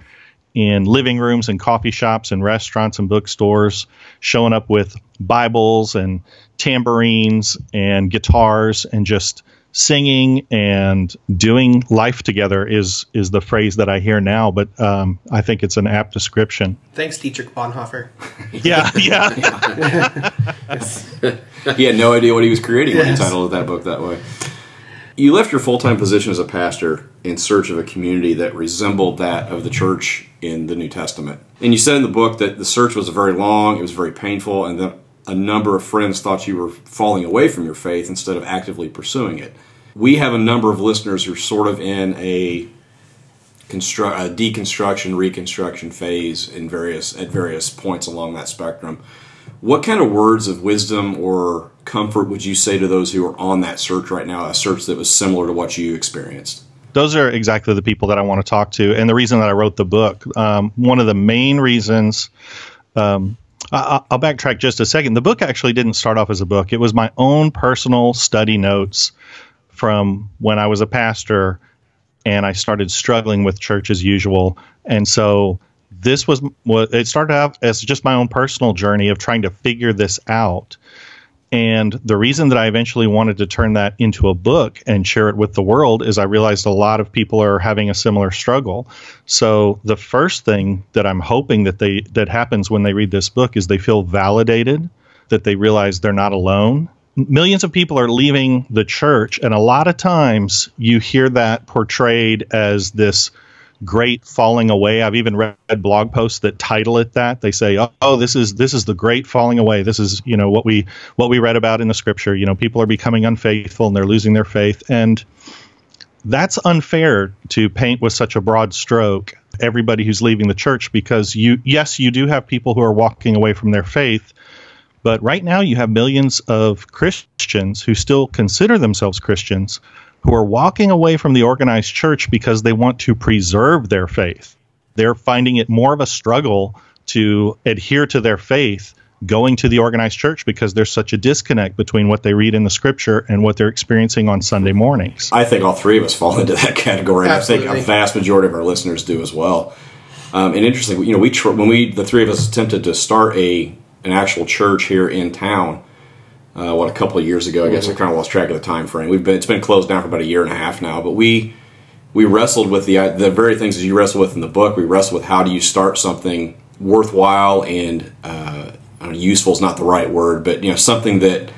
in living rooms and coffee shops and restaurants and bookstores, showing up with Bibles and tambourines and guitars and just singing and doing life together is is the phrase that I hear now. But um, I think it's an apt description. Thanks, Dietrich Bonhoeffer. Yeah, yeah. he had no idea what he was creating when he Yes. titled that book that way. You left your full time position as a pastor in search of a community that resembled that of the church in the New Testament. And you said in the book that the search was very long, it was very painful, and that a number of friends thought you were falling away from your faith instead of actively pursuing it. We have a number of listeners who are sort of in a construct a deconstruction reconstruction phase in various at various points along that spectrum what kind of words of wisdom or comfort would you say to those who are on that search right now a search that was similar to what you experienced those are exactly the people that I want to talk to, and the reason that I wrote the book. Um, one of the main reasons. Um, I'll backtrack just a second. The book actually didn't start off as a book. It was my own personal study notes from when I was a pastor and I started struggling with church as usual. And so this was it started out as just my own personal journey of trying to figure this out. And the reason that I eventually wanted to turn that into a book and share it with the world is I realized a lot of people are having a similar struggle. So the first thing that I'm hoping that they that happens when they read this book is they feel validated, that they realize they're not alone. Millions of people are leaving the church and a lot of times you hear that portrayed as this great falling away. I've even read blog posts that title it that. They say, "Oh, oh, this is this is the great falling away. This is, you know, what we what we read about in the scripture. You know, people are becoming unfaithful and they're losing their faith." And that's unfair to paint with such a broad stroke everybody who's leaving the church because you yes, you do have people who are walking away from their faith, but right now you have millions of Christians who still consider themselves Christians who are walking away from the organized church because they want to preserve their faith. They're finding it more of a struggle to adhere to their faith going to the organized church because there's such a disconnect between what they read in the scripture and what they're experiencing on Sunday mornings. i think all three of us fall into that category and i think a vast majority of our listeners do as well um, and interesting you know we tr- when we the three of us attempted to start a an actual church here in town uh, what a couple of years ago. I guess I kind of lost track of the time frame. We've been it's been closed down for about a year and a half now, but we we wrestled with the the very things that you wrestle with in the book. We wrestled with how do you start something worthwhile and uh, I don't know, useful is not the right word, but you know something that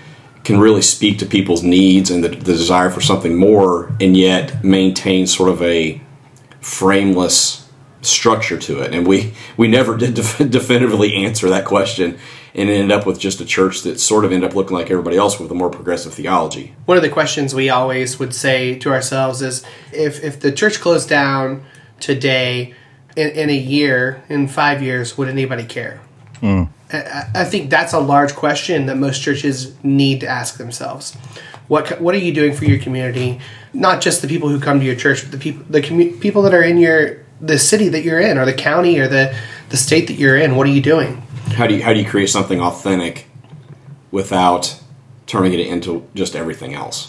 can really speak to people's needs and the, the desire for something more, and yet maintain sort of a frameless structure to it, and we we never did def- definitively answer that question, and ended up with just a church that sort of ended up looking like everybody else with a more progressive theology. One of the questions we always would say to ourselves is if if the church closed down today in, in a year, in five years, would anybody care? Hmm. I, I think that's a large question that most churches need to ask themselves. What what are you doing for your community? Not just the people who come to your church, but the people the commu- people that are in your the city that you're in, or the county, or the the state that you're in. What are you doing? How do you how do you create something authentic without turning it into just everything else?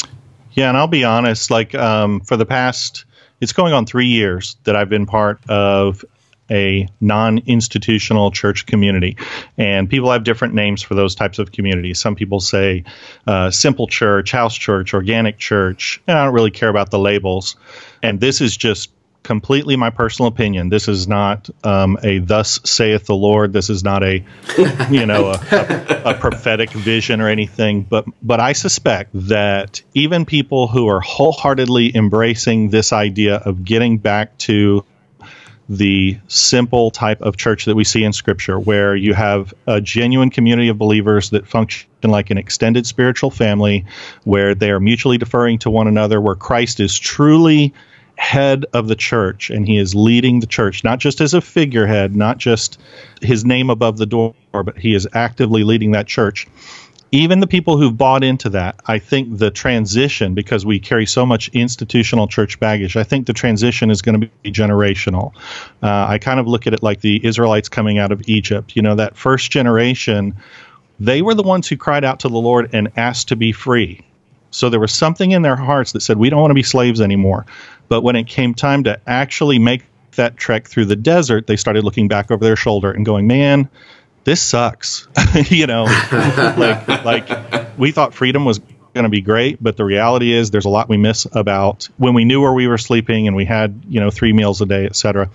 Yeah, and I'll be honest, like um, for the past, it's going on three years that I've been part of a non institutional church community. And people have different names for those types of communities. Some people say uh, simple church, house church, organic church. And I don't really care about the labels. And this is just completely my personal opinion. This is not um, a "Thus saith the Lord." This is not a, you know, a, a, a prophetic vision or anything. But but I suspect that even people who are wholeheartedly embracing this idea of getting back to the simple type of church that we see in Scripture, where you have a genuine community of believers that function like an extended spiritual family, where they are mutually deferring to one another, where Christ is truly head of the church and he is leading the church, not just as a figurehead, not just his name above the door, but he is actively leading that church. Even the people who've bought into that, I think the transition, because we carry so much institutional church baggage, I think the transition is going to be generational. Uh, I kind of look at it like the Israelites coming out of Egypt. You know, that first generation, they were the ones who cried out to the Lord and asked to be free. So there was something in their hearts that said, we don't want to be slaves anymore. But when it came time to actually make that trek through the desert, they started looking back over their shoulder and going, man, this sucks. you know, like, like we thought freedom was going to be great, but the reality is there's a lot we miss about when we knew where we were sleeping and we had, you know, three meals a day, et cetera.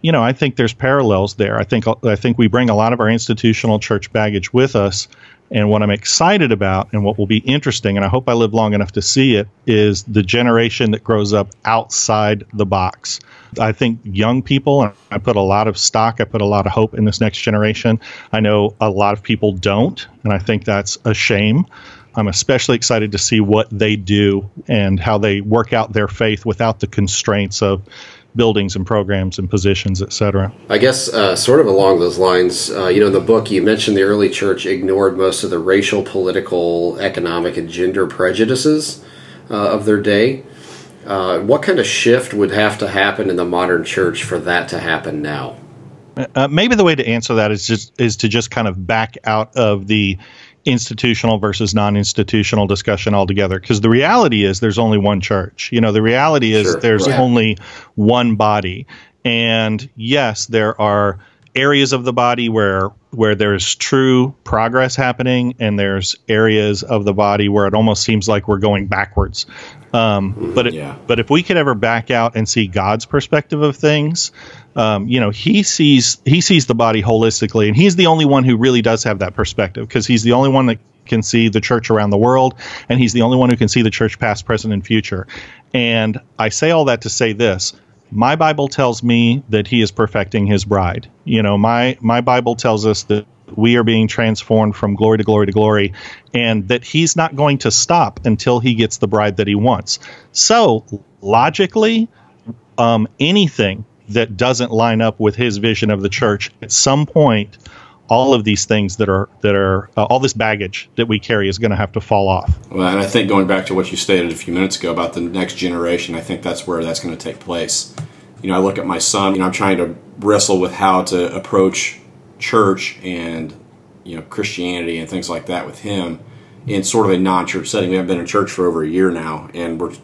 You know, I think there's parallels there. I think I think we bring a lot of our institutional church baggage with us, and what I'm excited about and what will be interesting, and I hope I live long enough to see it, is the generation that grows up outside the box. I think young people, and I put a lot of stock, I put a lot of hope in this next generation. I know a lot of people don't, and I think that's a shame. I'm especially excited to see what they do and how they work out their faith without the constraints of buildings and programs and positions, et cetera. I guess, uh, sort of along those lines, uh, you know, in the book, you mentioned the early church ignored most of the racial, political, economic, and gender prejudices uh, of their day. Uh, what kind of shift would have to happen in the modern church for that to happen now? Uh, maybe the way to answer that is just is to just kind of back out of the institutional versus non-institutional discussion altogether. Because the reality is there's only one church. You know the reality is Sure, there's right. only one body. And yes there are areas of the body where where there's true progress happening and there's areas of the body where it almost seems like we're going backwards um, but it, Yeah. but if we could ever back out and see God's perspective of things, um, you know, he sees he sees the body holistically, and he's the only one who really does have that perspective because he's the only one that can see the church around the world, and he's the only one who can see the church past, present, and future. And I say all that to say this. My Bible tells me that he is perfecting his bride. You know, my my Bible tells us that we are being transformed from glory to glory to glory, and that he's not going to stop until he gets the bride that he wants. So, logically, um, anything that doesn't line up with his vision of the church, at some point, all of these things that are that are uh, all this baggage that we carry is going to have to fall off. Well, and I think going back to what you stated a few minutes ago about the next generation, I think that's where that's going to take place. You know, I look at my son. You know, I'm trying to wrestle with how to approach church and you know Christianity and things like that with him in sort of a non-church setting. We haven't been in church for over a year now, and we're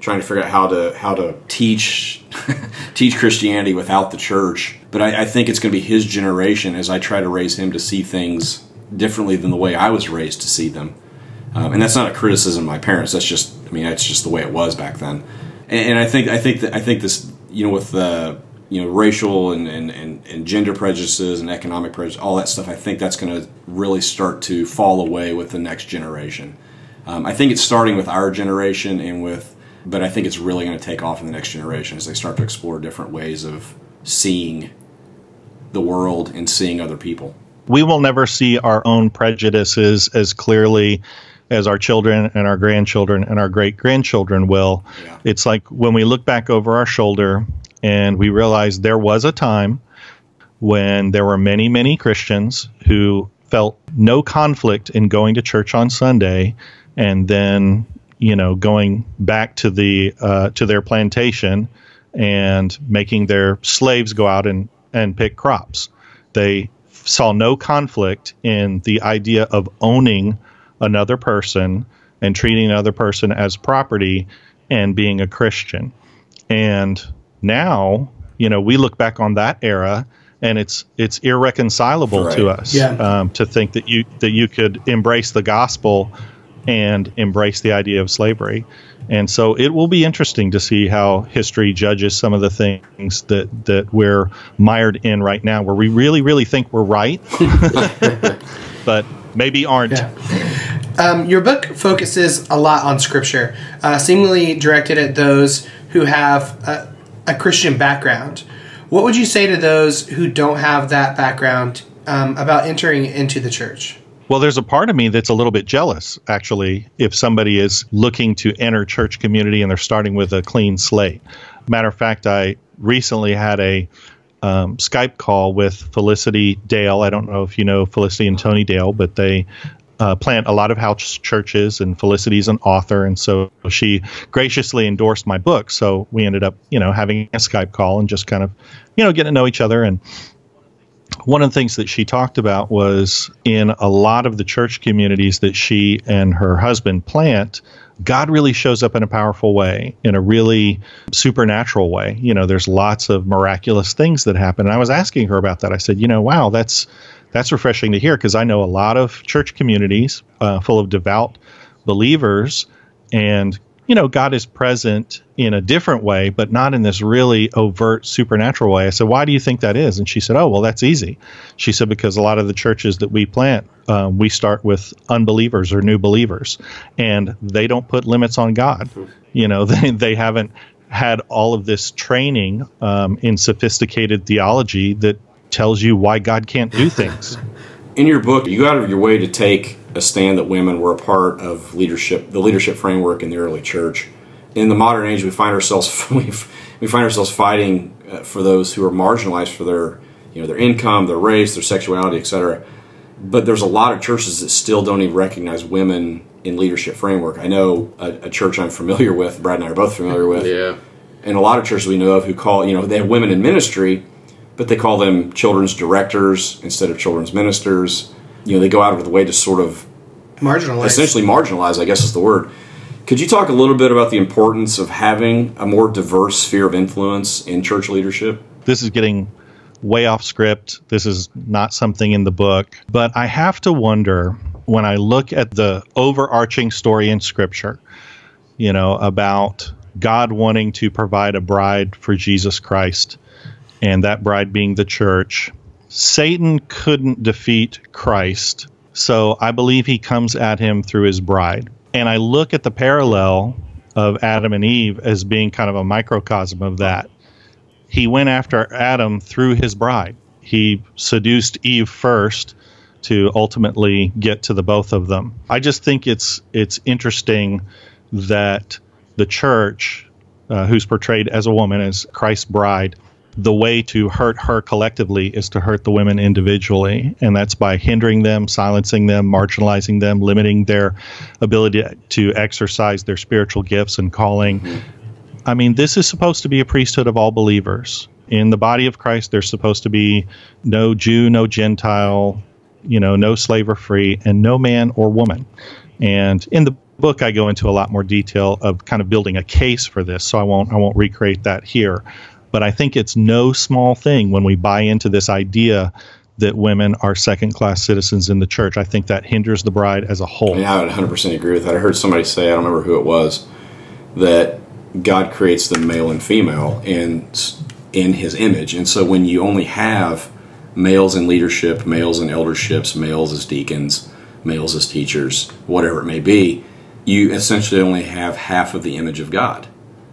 trying to figure out how to how to teach teach Christianity without the church. But I, I think it's going to be his generation as I try to raise him to see things differently than the way I was raised to see them. Um, and that's not a criticism of my parents. That's just, I mean, that's just the way it was back then. And, and I think, I think that, I think this, you know, with the, you know, racial and, and, and, and gender prejudices and economic prejudice, all that stuff, I think that's going to really start to fall away with the next generation. Um, I think it's starting with our generation and with, but I think it's really going to take off in the next generation as they start to explore different ways of seeing the world and seeing other people. We will never see our own prejudices as clearly as our children and our grandchildren and our great grandchildren will. Yeah. It's like when we look back over our shoulder and we realized there was a time when there were many, many Christians who felt no conflict in going to church on Sunday and then, you know, going back to the uh, to their plantation and making their slaves go out and, and pick crops. They saw no conflict in the idea of owning another person and treating another person as property and being a Christian. And now, you know, we look back on that era and it's it's irreconcilable Right. to us Yeah. um, to think that you that you could embrace the gospel and embrace the idea of slavery. And so it will be interesting to see how history judges some of the things that, that we're mired in right now, where we really, really think we're right, but maybe aren't. Um, your book focuses a lot on scripture, uh, seemingly directed at those who have a, a Christian background. What would you say to those who don't have that background um, about entering into the church? Well, there's a part of me that's a little bit jealous, actually, if somebody is looking to enter church community and they're starting with a clean slate. Matter of fact, I recently had a um, Skype call with Felicity Dale. I don't know if you know Felicity and Tony Dale, but they uh, plant a lot of house churches, and Felicity's an author, and so she graciously endorsed my book. So we ended up, you know, having a Skype call and just kind of, you know, getting to know each other and one of the things that she talked about was in a lot of the church communities that she and her husband plant, God really shows up in a powerful way, in a really supernatural way. You know, there's lots of miraculous things that happen. And I was asking her about that. I said, you know, wow, that's that's refreshing to hear because I know a lot of church communities uh, full of devout believers, and you know, God is present in a different way, but not in this really overt supernatural way. I said, Why do you think that is? And she said, Oh, well, that's easy. She said, Because a lot of the churches that we plant, um, we start with unbelievers or new believers, and they don't put limits on God. You know, they, they haven't had all of this training um, in sophisticated theology that tells you why God can't do things. In your book, you go out of your way to take a stand that women were a part of leadership, the leadership framework in the early church. In the modern age, we find ourselves we we find ourselves fighting uh, for those who are marginalized for their you know their income, their race, their sexuality, etc. But there's a lot of churches that still don't even recognize women in leadership framework. I know a, a church I'm familiar with. Brad and I are both familiar with. Yeah. and a lot of churches we know of who call you know they have women in ministry but they call them children's directors instead of children's ministers you know they go out of the way to sort of Marginalized. essentially marginalize i guess is the word could you talk a little bit about the importance of having a more diverse sphere of influence in church leadership this is getting way off script. This is not something in the book. But I have to wonder when I look at the overarching story in Scripture, you know, about God wanting to provide a bride for Jesus Christ, and that bride being the church. Satan couldn't defeat Christ, so I believe he comes at him through his bride. And I look at the parallel of Adam and Eve as being kind of a microcosm of that he went after Adam through his bride. He seduced Eve first to ultimately get to the both of them. I just think it's it's interesting that the church, uh, who's portrayed as a woman as Christ's bride, the way to hurt her collectively is to hurt the women individually, and that's by hindering them, silencing them, marginalizing them, limiting their ability to exercise their spiritual gifts and calling. I mean, this is supposed to be a priesthood of all believers. In the body of Christ, there's supposed to be no Jew, no Gentile, you know, no slave or free, and no man or woman. And in the book, I go into a lot more detail of kind of building a case for this, so I won't I won't recreate that here. But I think it's no small thing when we buy into this idea that women are second class citizens in the church. I think that hinders the bride as a whole. Mean, I would 100% agree with that. I heard somebody say, I don't remember who it was, that God creates them male and female in, in his image. And so when you only have males in leadership, males in elderships, males as deacons, males as teachers, whatever it may be, you essentially only have half of the image of God.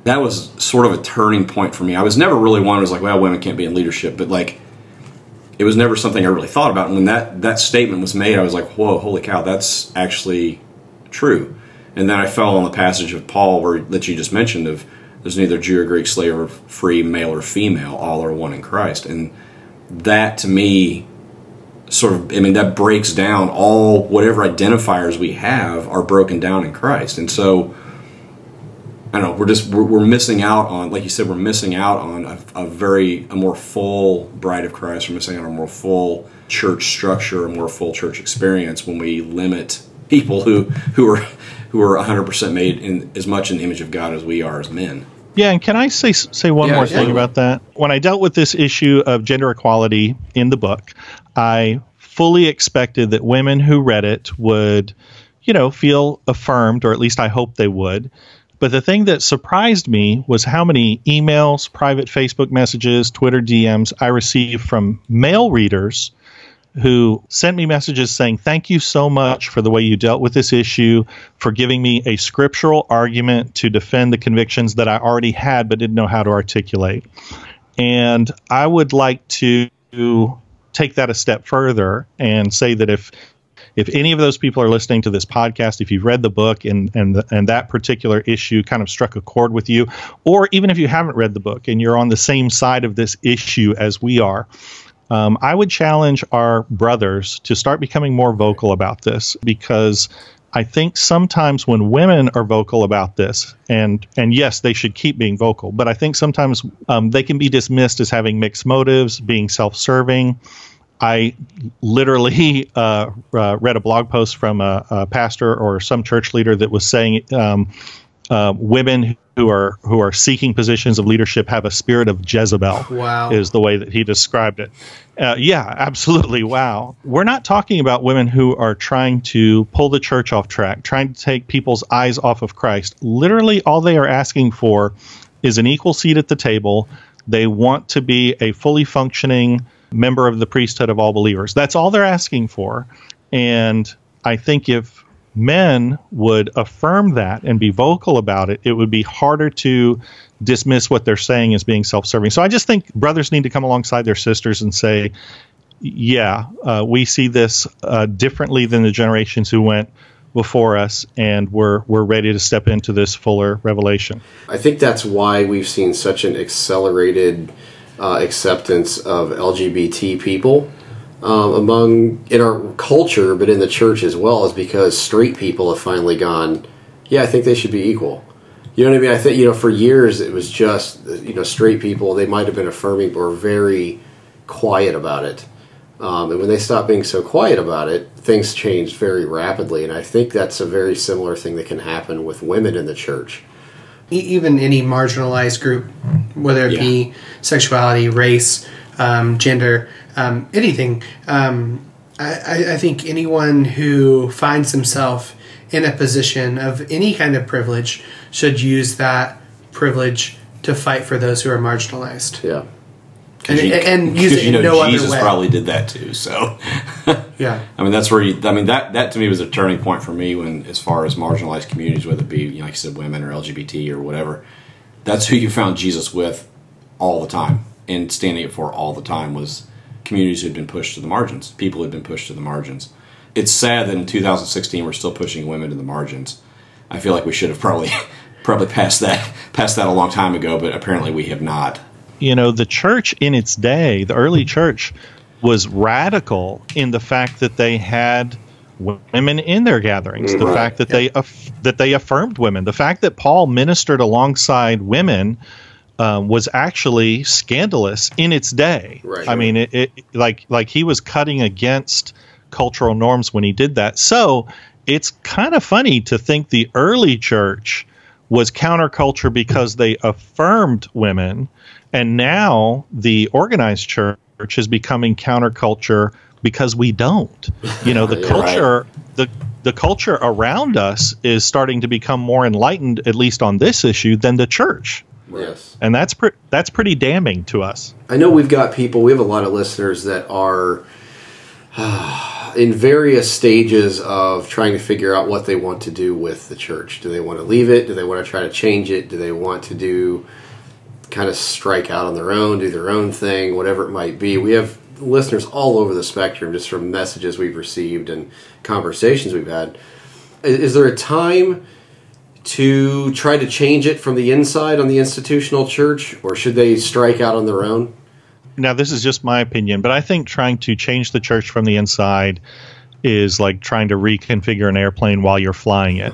That was sort of a turning point for me. I was never really one who was like, well, women can't be in leadership, but like it was never something I really thought about. And when that that statement was made, I was like, whoa, holy cow, that's actually true. And then I fell on the passage of Paul where that you just mentioned of there's neither Jew or Greek, slave or free, male or female, all are one in Christ. And that to me sort of I mean that breaks down all whatever identifiers we have are broken down in Christ. And so I don't know, we're just we're, we're missing out on like you said, we're missing out on a, a very a more full bride of Christ, we're missing out on a more full church structure, a more full church experience when we limit people who who are who are 100% made in as much in the image of God as we are as men. Yeah, and can I say say one Yeah, more yeah. thing about that? When I dealt with this issue of gender equality in the book, I fully expected that women who read it would, you know, feel affirmed, or at least I hope they would. But the thing that surprised me was how many emails, private Facebook messages, Twitter DMs I received from male readers who sent me messages saying, Thank you so much for the way you dealt with this issue, for giving me a scriptural argument to defend the convictions that I already had but didn't know how to articulate. And I would like to take that a step further and say that if if any of those people are listening to this podcast, if you've read the book and and the, and that particular issue kind of struck a chord with you, or even if you haven't read the book and you're on the same side of this issue as we are, um, I would challenge our brothers to start becoming more vocal about this because I think sometimes when women are vocal about this, and and yes, they should keep being vocal, but I think sometimes um, they can be dismissed as having mixed motives, being self-serving. I literally uh, uh, read a blog post from a, a pastor or some church leader that was saying um, uh, women who are who are seeking positions of leadership have a spirit of Jezebel. Wow. is the way that he described it. Uh, yeah, absolutely. Wow. We're not talking about women who are trying to pull the church off track, trying to take people's eyes off of Christ. Literally, all they are asking for is an equal seat at the table. They want to be a fully functioning member of the priesthood of all believers. That's all they're asking for. And I think if men would affirm that and be vocal about it, it would be harder to dismiss what they're saying as being self serving. So I just think brothers need to come alongside their sisters and say, yeah, uh, we see this uh, differently than the generations who went before us, and we're, we're ready to step into this fuller revelation. I think that's why we've seen such an accelerated uh, acceptance of LGBT people um, among in our culture, but in the church as well, is because straight people have finally gone. Yeah, I think they should be equal. You know what I mean? I think you know for years it was just you know straight people. They might have been affirming, but were very quiet about it. Um, and when they stopped being so quiet about it, things changed very rapidly. And I think that's a very similar thing that can happen with women in the church. E- even any marginalized group, whether it be sexuality, race, um, gender, um, anything. Um, I, I- I think anyone who finds himself in a position of any kind of privilege should use that privilege to fight for those who are marginalized. Yeah. And, you- and use it you know no Jesus other way. probably did that too. So yeah. I mean, that's where you. I mean, that that to me was a turning point for me when, as far as marginalized communities, whether it be you know, like you said, women or LGBT or whatever, that's who you found Jesus with all the time and standing up for all the time was communities who had been pushed to the margins, people who had been pushed to the margins. It's sad that in 2016 we're still pushing women to the margins. I feel like we should have probably probably passed that passed that a long time ago, but apparently we have not. You know, the church in its day, the early church, was radical in the fact that they had women in their gatherings. The Right. fact that they aff- that they affirmed women. The fact that Paul ministered alongside women um, was actually scandalous in its day. Right. I mean, it, it like like he was cutting against cultural norms when he did that. So it's kind of funny to think the early church was counterculture because they affirmed women, and now the organized church is becoming counterculture because we don't. You know, the culture the the culture around us is starting to become more enlightened, at least on this issue, than the church, Yes. and that's pre- that's pretty damning to us. I know we've got people, we have a lot of listeners that are, in various stages of trying to figure out what they want to do with the church. Do they want to leave it? Do they want to try to change it? Do they want to do kind of strike out on their own, do their own thing, whatever it might be? We have listeners all over the spectrum just from messages we've received and conversations we've had. Is, there a time to try to change it from the inside on the institutional church, or should they strike out on their own? Now, this is just my opinion, but I think trying to change the church from the inside is like trying to reconfigure an airplane while you're flying it.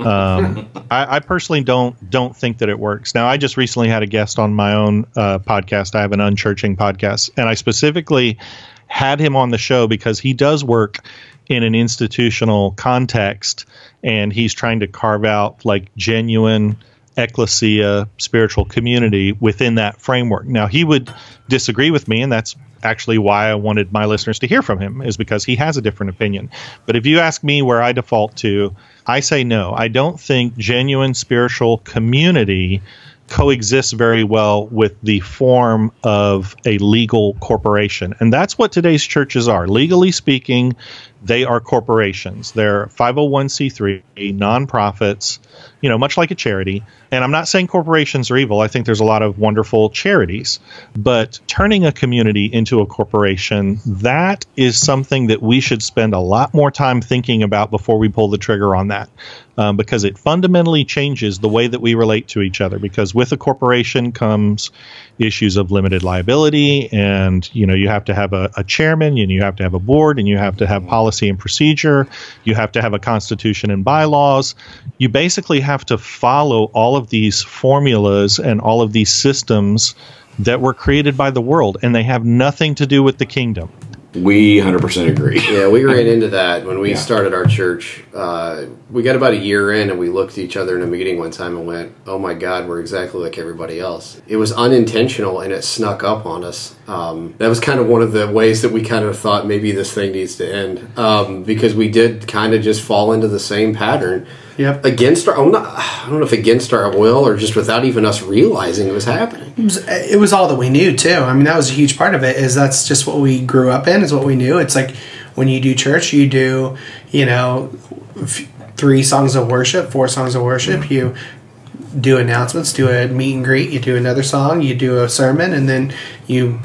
Um, I, I, personally don't don't think that it works. Now, I just recently had a guest on my own uh, podcast. I have an unchurching podcast, and I specifically had him on the show because he does work in an institutional context, and he's trying to carve out like genuine ecclesia spiritual community within that framework. Now, he would disagree with me, and that's actually why I wanted my listeners to hear from him, is because he has a different opinion. But if you ask me where I default to, I say no. I don't think genuine spiritual community coexists very well with the form of a legal corporation. And that's what today's churches are. Legally speaking, they are corporations. They're 501c3 nonprofits, you know, much like a charity. And I'm not saying corporations are evil. I think there's a lot of wonderful charities. But turning a community into a corporation, that is something that we should spend a lot more time thinking about before we pull the trigger on that. Um, because it fundamentally changes the way that we relate to each other. Because with a corporation comes issues of limited liability, and you know you have to have a, a chairman, and you have to have a board, and you have to have policy and procedure. You have to have a constitution and bylaws. You basically have to follow all of these formulas and all of these systems that were created by the world, and they have nothing to do with the kingdom. We 100% agree. yeah, we ran into that when we yeah. started our church. Uh, we got about a year in and we looked at each other in a meeting one time and went, oh my God, we're exactly like everybody else. It was unintentional and it snuck up on us. Um, that was kind of one of the ways that we kind of thought maybe this thing needs to end um, because we did kind of just fall into the same pattern Yep. Against our, I'm not, I don't know if against our will or just without even us realizing it was happening. It was, it was all that we knew too. I mean, that was a huge part of it. Is that's just what we grew up in. Is what we knew. It's like when you do church, you do, you know, f- three songs of worship, four songs of worship. Mm-hmm. You do announcements, do a meet and greet. You do another song. You do a sermon, and then you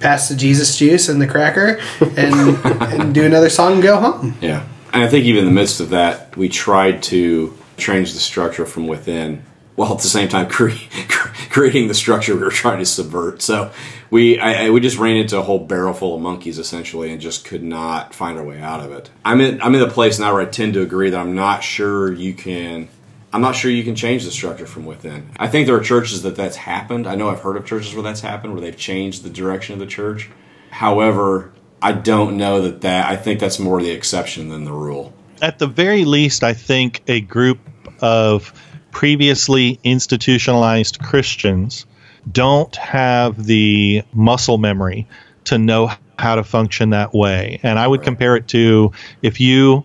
pass the Jesus juice and the cracker, and, and do another song and go home. Yeah. And I think even in the midst of that, we tried to change the structure from within, while at the same time cre- creating the structure we were trying to subvert. So we I, I, we just ran into a whole barrel full of monkeys essentially, and just could not find our way out of it. I'm in I'm in the place now where I tend to agree that I'm not sure you can. I'm not sure you can change the structure from within. I think there are churches that that's happened. I know I've heard of churches where that's happened, where they've changed the direction of the church. However, I don't know that that. I think that's more the exception than the rule. At the very least, I think a group of previously institutionalized Christians don't have the muscle memory to know how to function that way. And I would right. compare it to if you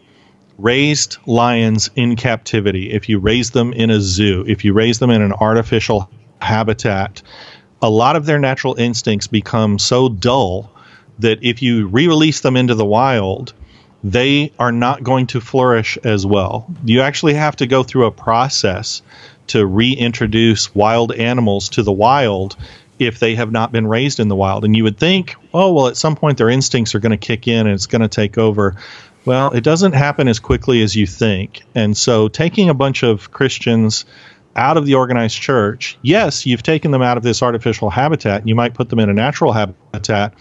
raised lions in captivity, if you raised them in a zoo, if you raised them in an artificial habitat, a lot of their natural instincts become so dull that if you re-release them into the wild, they are not going to flourish as well. You actually have to go through a process to reintroduce wild animals to the wild if they have not been raised in the wild. And you would think, oh, well, at some point their instincts are going to kick in and it's going to take over. Well, it doesn't happen as quickly as you think. And so taking a bunch of Christians out of the organized church, yes, you've taken them out of this artificial habitat. You might put them in a natural habitat,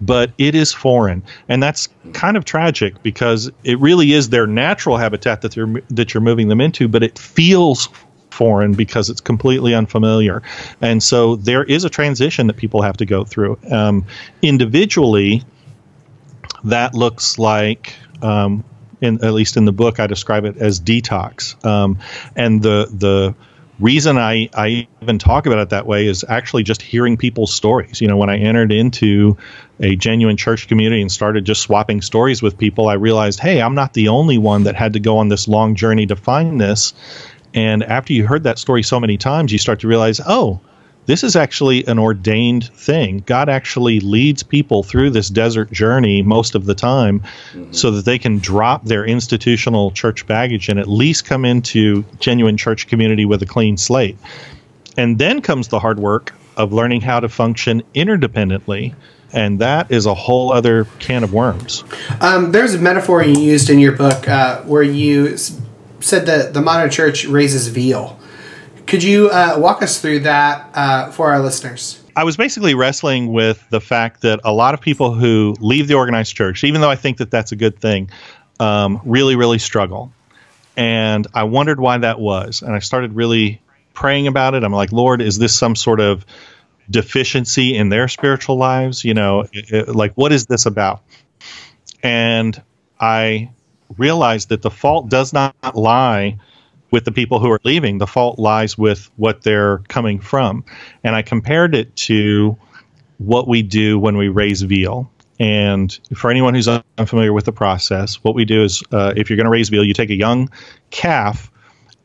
but it is foreign, and that's kind of tragic because it really is their natural habitat that you're that you're moving them into, but it feels foreign because it's completely unfamiliar, and so there is a transition that people have to go through. Um, individually, that looks like. Um, in, at least in the book, I describe it as detox, um, and the the reason I, I even talk about it that way is actually just hearing people's stories. You know, when I entered into a genuine church community and started just swapping stories with people, I realized, hey, I'm not the only one that had to go on this long journey to find this. And after you heard that story so many times, you start to realize, oh, this is actually an ordained thing. God actually leads people through this desert journey most of the time so that they can drop their institutional church baggage and at least come into genuine church community with a clean slate. And then comes the hard work of learning how to function interdependently. And that is a whole other can of worms. Um, there's a metaphor you used in your book uh, where you said that the modern church raises veal. Could you uh, walk us through that uh, for our listeners? I was basically wrestling with the fact that a lot of people who leave the organized church, even though I think that that's a good thing, um, really, really struggle. And I wondered why that was. And I started really praying about it. I'm like, Lord, is this some sort of deficiency in their spiritual lives? You know, it- it- like, what is this about? And I realized that the fault does not lie with the people who are leaving. The fault lies with what they're coming from. And I compared it to what we do when we raise veal. And for anyone who's unfamiliar with the process, what we do is uh, if you're going to raise veal, you take a young calf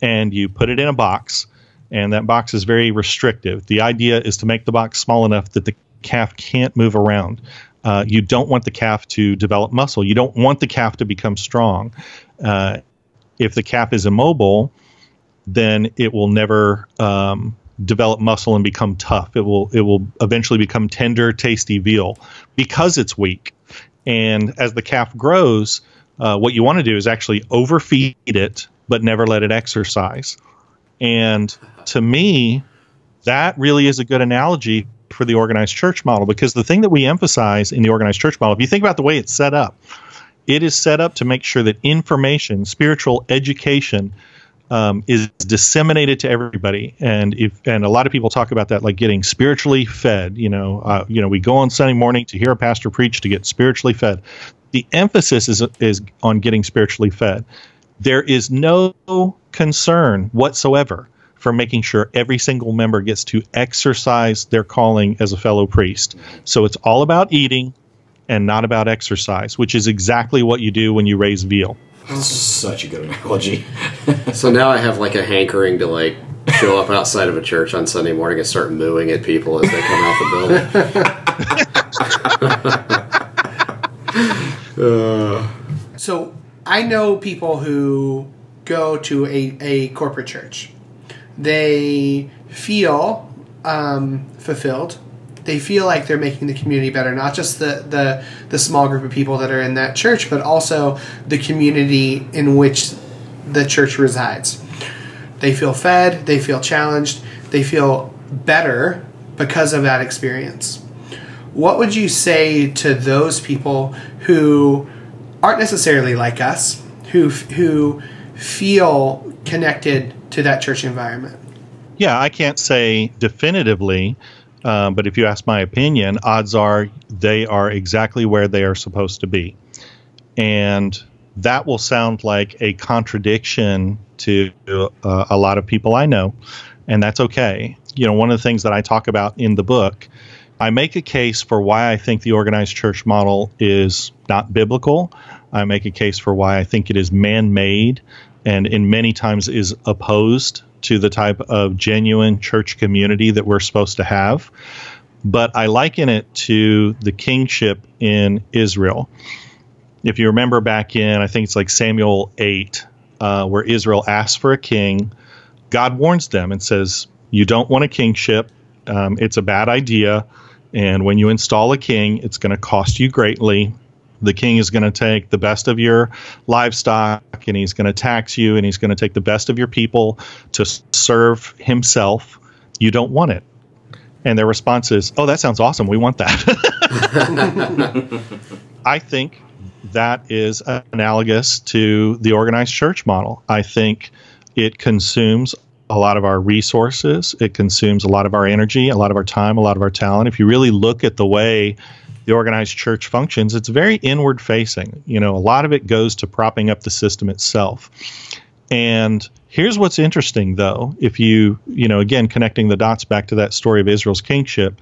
and you put it in a box, and that box is very restrictive. The idea is to make the box small enough that the calf can't move around. Uh, you don't want the calf to develop muscle. You don't want the calf to become strong. Uh, if the calf is immobile, then it will never um, develop muscle and become tough. It will it will eventually become tender, tasty veal because it's weak. And as the calf grows, uh, what you want to do is actually overfeed it, but never let it exercise. And to me, that really is a good analogy for the organized church model because the thing that we emphasize in the organized church model, if you think about the way it's set up, it is set up to make sure that information, spiritual education, um, is disseminated to everybody. And if and a lot of people talk about that like getting spiritually fed. You know, uh, you know, we go on Sunday morning to hear a pastor preach to get spiritually fed. The emphasis is is on getting spiritually fed. There is no concern whatsoever for making sure every single member gets to exercise their calling as a fellow priest. So it's all about eating and not about exercise, which is exactly what you do when you raise veal. Such a good analogy. So now I have like a hankering to like show up outside of a church on Sunday morning and start mooing at people as they come out the building. So I know people who go to a, a corporate church. They feel um, fulfilled. They feel like they're making the community better, not just the, the, the small group of people that are in that church, but also the community in which the church resides. They feel fed, they feel challenged, they feel better because of that experience. What would you say to those people who aren't necessarily like us, who who feel connected to that church environment? Yeah, I can't say definitively, um, but if you ask my opinion, odds are they are exactly where they are supposed to be. And that will sound like a contradiction to uh, a lot of people I know, and that's okay. You know, one of the things that I talk about in the book, I make a case for why I think the organized church model is not biblical. I make a case for why I think it is man made and in many times is opposed to the type of genuine church community that we're supposed to have. But I liken it to the kingship in Israel. If you remember back in, I think it's like Samuel 8, uh, where Israel asks for a king, God warns them and says, You don't want a kingship. Um, it's a bad idea. And when you install a king, it's going to cost you greatly. The king is going to take the best of your livestock and he's going to tax you and he's going to take the best of your people to serve himself. You don't want it. And their response is, Oh, that sounds awesome. We want that. I think that is analogous to the organized church model. I think it consumes a lot of our resources, it consumes a lot of our energy, a lot of our time, a lot of our talent. If you really look at the way the organized church functions, it's very inward facing. You know, a lot of it goes to propping up the system itself. And here's what's interesting though, if you, you know, again connecting the dots back to that story of Israel's kingship,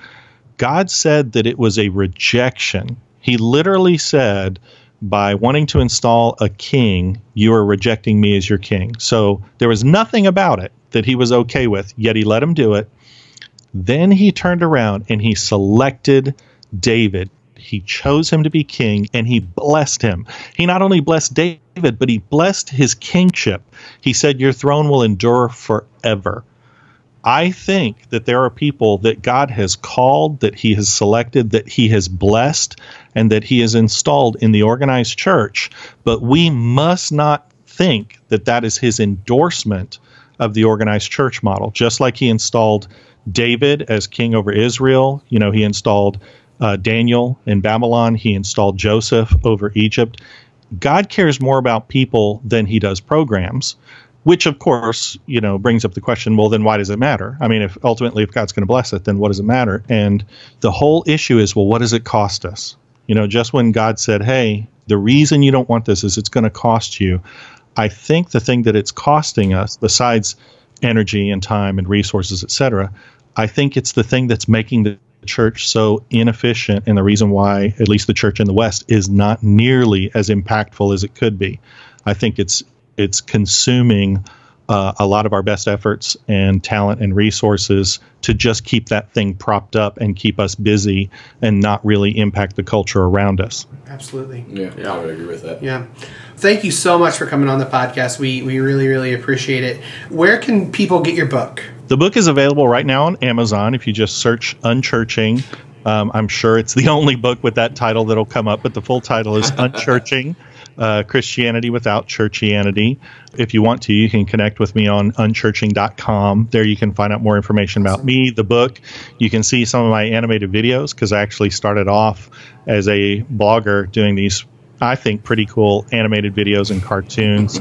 God said that it was a rejection. He literally said, by wanting to install a king, you are rejecting me as your king. So there was nothing about it that he was okay with, yet he let him do it. Then he turned around and he selected David. He chose him to be king and he blessed him. He not only blessed David, but he blessed his kingship. He said, Your throne will endure forever. I think that there are people that God has called, that He has selected, that He has blessed, and that He has installed in the organized church, but we must not think that that is His endorsement of the organized church model. Just like He installed David as king over Israel, you know, He installed uh, Daniel in Babylon, He installed Joseph over Egypt. God cares more about people than He does programs which of course you know brings up the question well then why does it matter i mean if ultimately if god's going to bless it then what does it matter and the whole issue is well what does it cost us you know just when god said hey the reason you don't want this is it's going to cost you i think the thing that it's costing us besides energy and time and resources etc i think it's the thing that's making the church so inefficient and the reason why at least the church in the west is not nearly as impactful as it could be. I think it's it's consuming uh, a lot of our best efforts and talent and resources to just keep that thing propped up and keep us busy and not really impact the culture around us. Absolutely. Yeah, yeah. I would agree with that. Yeah. Thank you so much for coming on the podcast. We we really really appreciate it. Where can people get your book? The book is available right now on Amazon if you just search Unchurching. Um, I'm sure it's the only book with that title that'll come up, but the full title is Unchurching uh, Christianity Without Churchianity. If you want to, you can connect with me on unchurching.com. There you can find out more information about me, the book. You can see some of my animated videos because I actually started off as a blogger doing these. I think pretty cool animated videos and cartoons.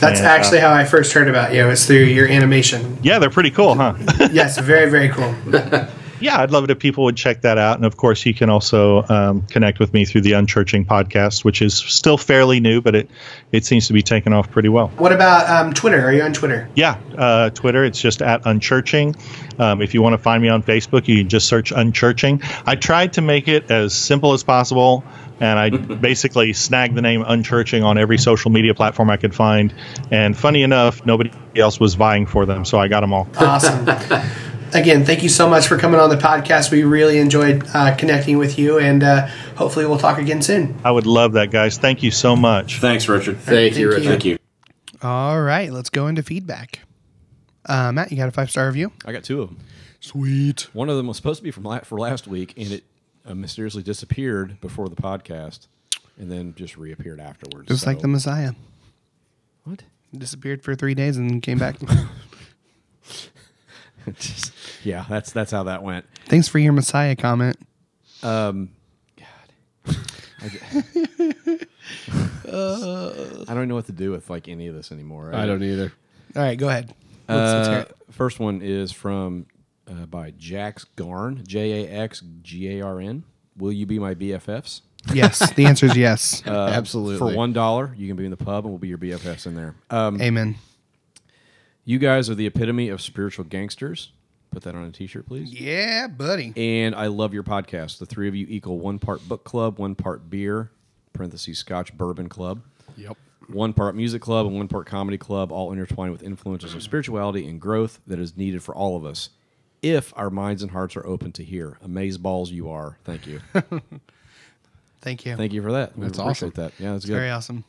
That's And, uh, actually how I first heard about you. It's through your animation. yeah, they're pretty cool, huh? yes, very very cool. yeah, I'd love it if people would check that out. And of course, you can also um, connect with me through the Unchurching podcast, which is still fairly new, but it it seems to be taking off pretty well. What about um, Twitter? Are you on Twitter? Yeah, uh, Twitter, it's just at Unchurching. Um, if you want to find me on Facebook, you can just search Unchurching. I tried to make it as simple as possible, and I basically snagged the name Unchurching on every social media platform I could find. And funny enough, nobody else was vying for them, so I got them all. Awesome. Again, thank you so much for coming on the podcast. We really enjoyed uh, connecting with you, and uh, hopefully we'll talk again soon. I would love that, guys. Thank you so much. Thanks, Richard. Thank you, Thank Richard. Thank you. All right, let's go into feedback. Uh, Matt, you got a five star review? I got two of them. Sweet. One of them was supposed to be from la- for last week, and it uh, mysteriously disappeared before the podcast, and then just reappeared afterwards. Just like the Messiah. what? Disappeared for three days and came back. Just- yeah, that's that's how that went. Thanks for your Messiah comment. Um, God, I, I don't know what to do with like any of this anymore. I don't either. All right, go ahead. Let's- let's hear Uh, it. first one is from uh, by Jax Garn, J A X G A R N. Will you be my BFFs? yes, the answer is yes. Uh, Absolutely. For one dollar, you can be in the pub, and we'll be your BFFs in there. Um, Amen. you guys are the epitome of spiritual gangsters. Put that on a T-shirt, please. Yeah, buddy. And I love your podcast. The three of you equal one part book club, one part beer (parentheses Scotch Bourbon Club), Yep. one part music club, and one part comedy club, all intertwined with influences of spirituality and growth that is needed for all of us. If our minds and hearts are open to hear, amaze balls you are. Thank you, Thank you. thank you for that. We That's appreciate awesome. that. Yeah, that's good. Very awesome.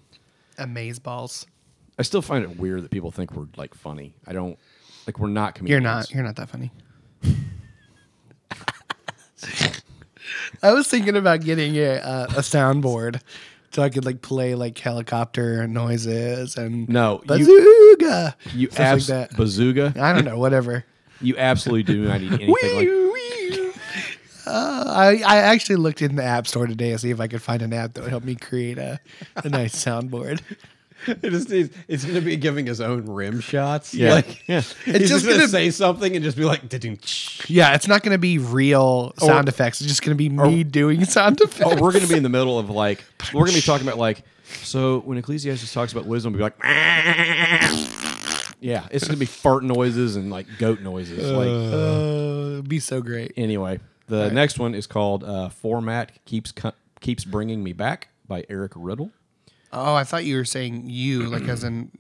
Amaze balls. I still find it weird that people think we're like funny. I don't like we're not comedians. You're not. You're not that funny. I was thinking about getting a, a soundboard so I could like play like helicopter noises and No, bazooka. You stuff like abs- that. bazooka. I don't know. Whatever. You absolutely do not need anything like. Wee, wee. Uh, I I actually looked in the app store today to see if I could find an app that would help me create a, a nice soundboard. It is, it's, it's going to be giving his own rim shots. Yeah. Like, Yeah. It's just going to say something and just be like, Yeah, it's not going to be real sound effects. It's just going to be me doing sound effects. Oh, we're going to be in the middle of like we're going to be talking about like so when Ecclesiastes talks about wisdom, we'll be like. Yeah, it's gonna be fart noises and like goat noises. like Uh, it'd be so great. anyway, the next one is called uh, "Format Keeps Co- Keeps Bringing Me Back" by Eric Riddle. Oh, I thought you were saying you, like as in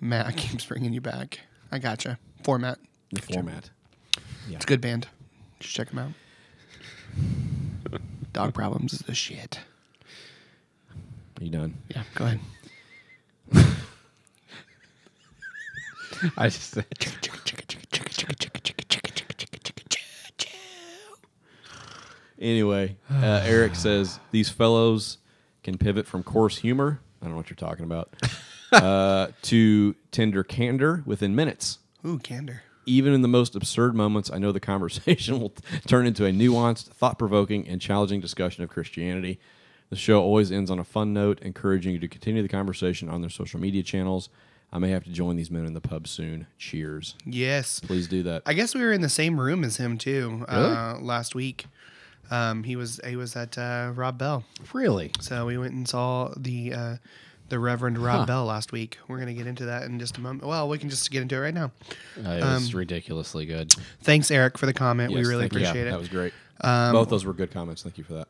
Matt keeps bringing you back. I gotcha. Format. The format. It's a good band. Just check them out. Dog Problems is the shit. Are you done? Yeah, go ahead. I just said. Anyway, uh, Eric says these fellows can pivot from coarse humor. I don't know what you're talking about. uh, to tender candor within minutes. Ooh, candor. Even in the most absurd moments, I know the conversation will turn into a nuanced, thought provoking, and challenging discussion of Christianity. The show always ends on a fun note, encouraging you to continue the conversation on their social media channels. I may have to join these men in the pub soon. Cheers. Yes. Please do that. I guess we were in the same room as him too uh, last week. Um, he was he was at uh, Rob Bell, really. so we went and saw the uh, the Reverend Rob Bell last week. We're gonna get into that in just a moment. Well, we can just get into it right now. Uh, it was ridiculously good. Thanks, Eric, for the comment. we Yes, really thank you. appreciate That it. Um, was great. Both those were good comments. Thank you for that.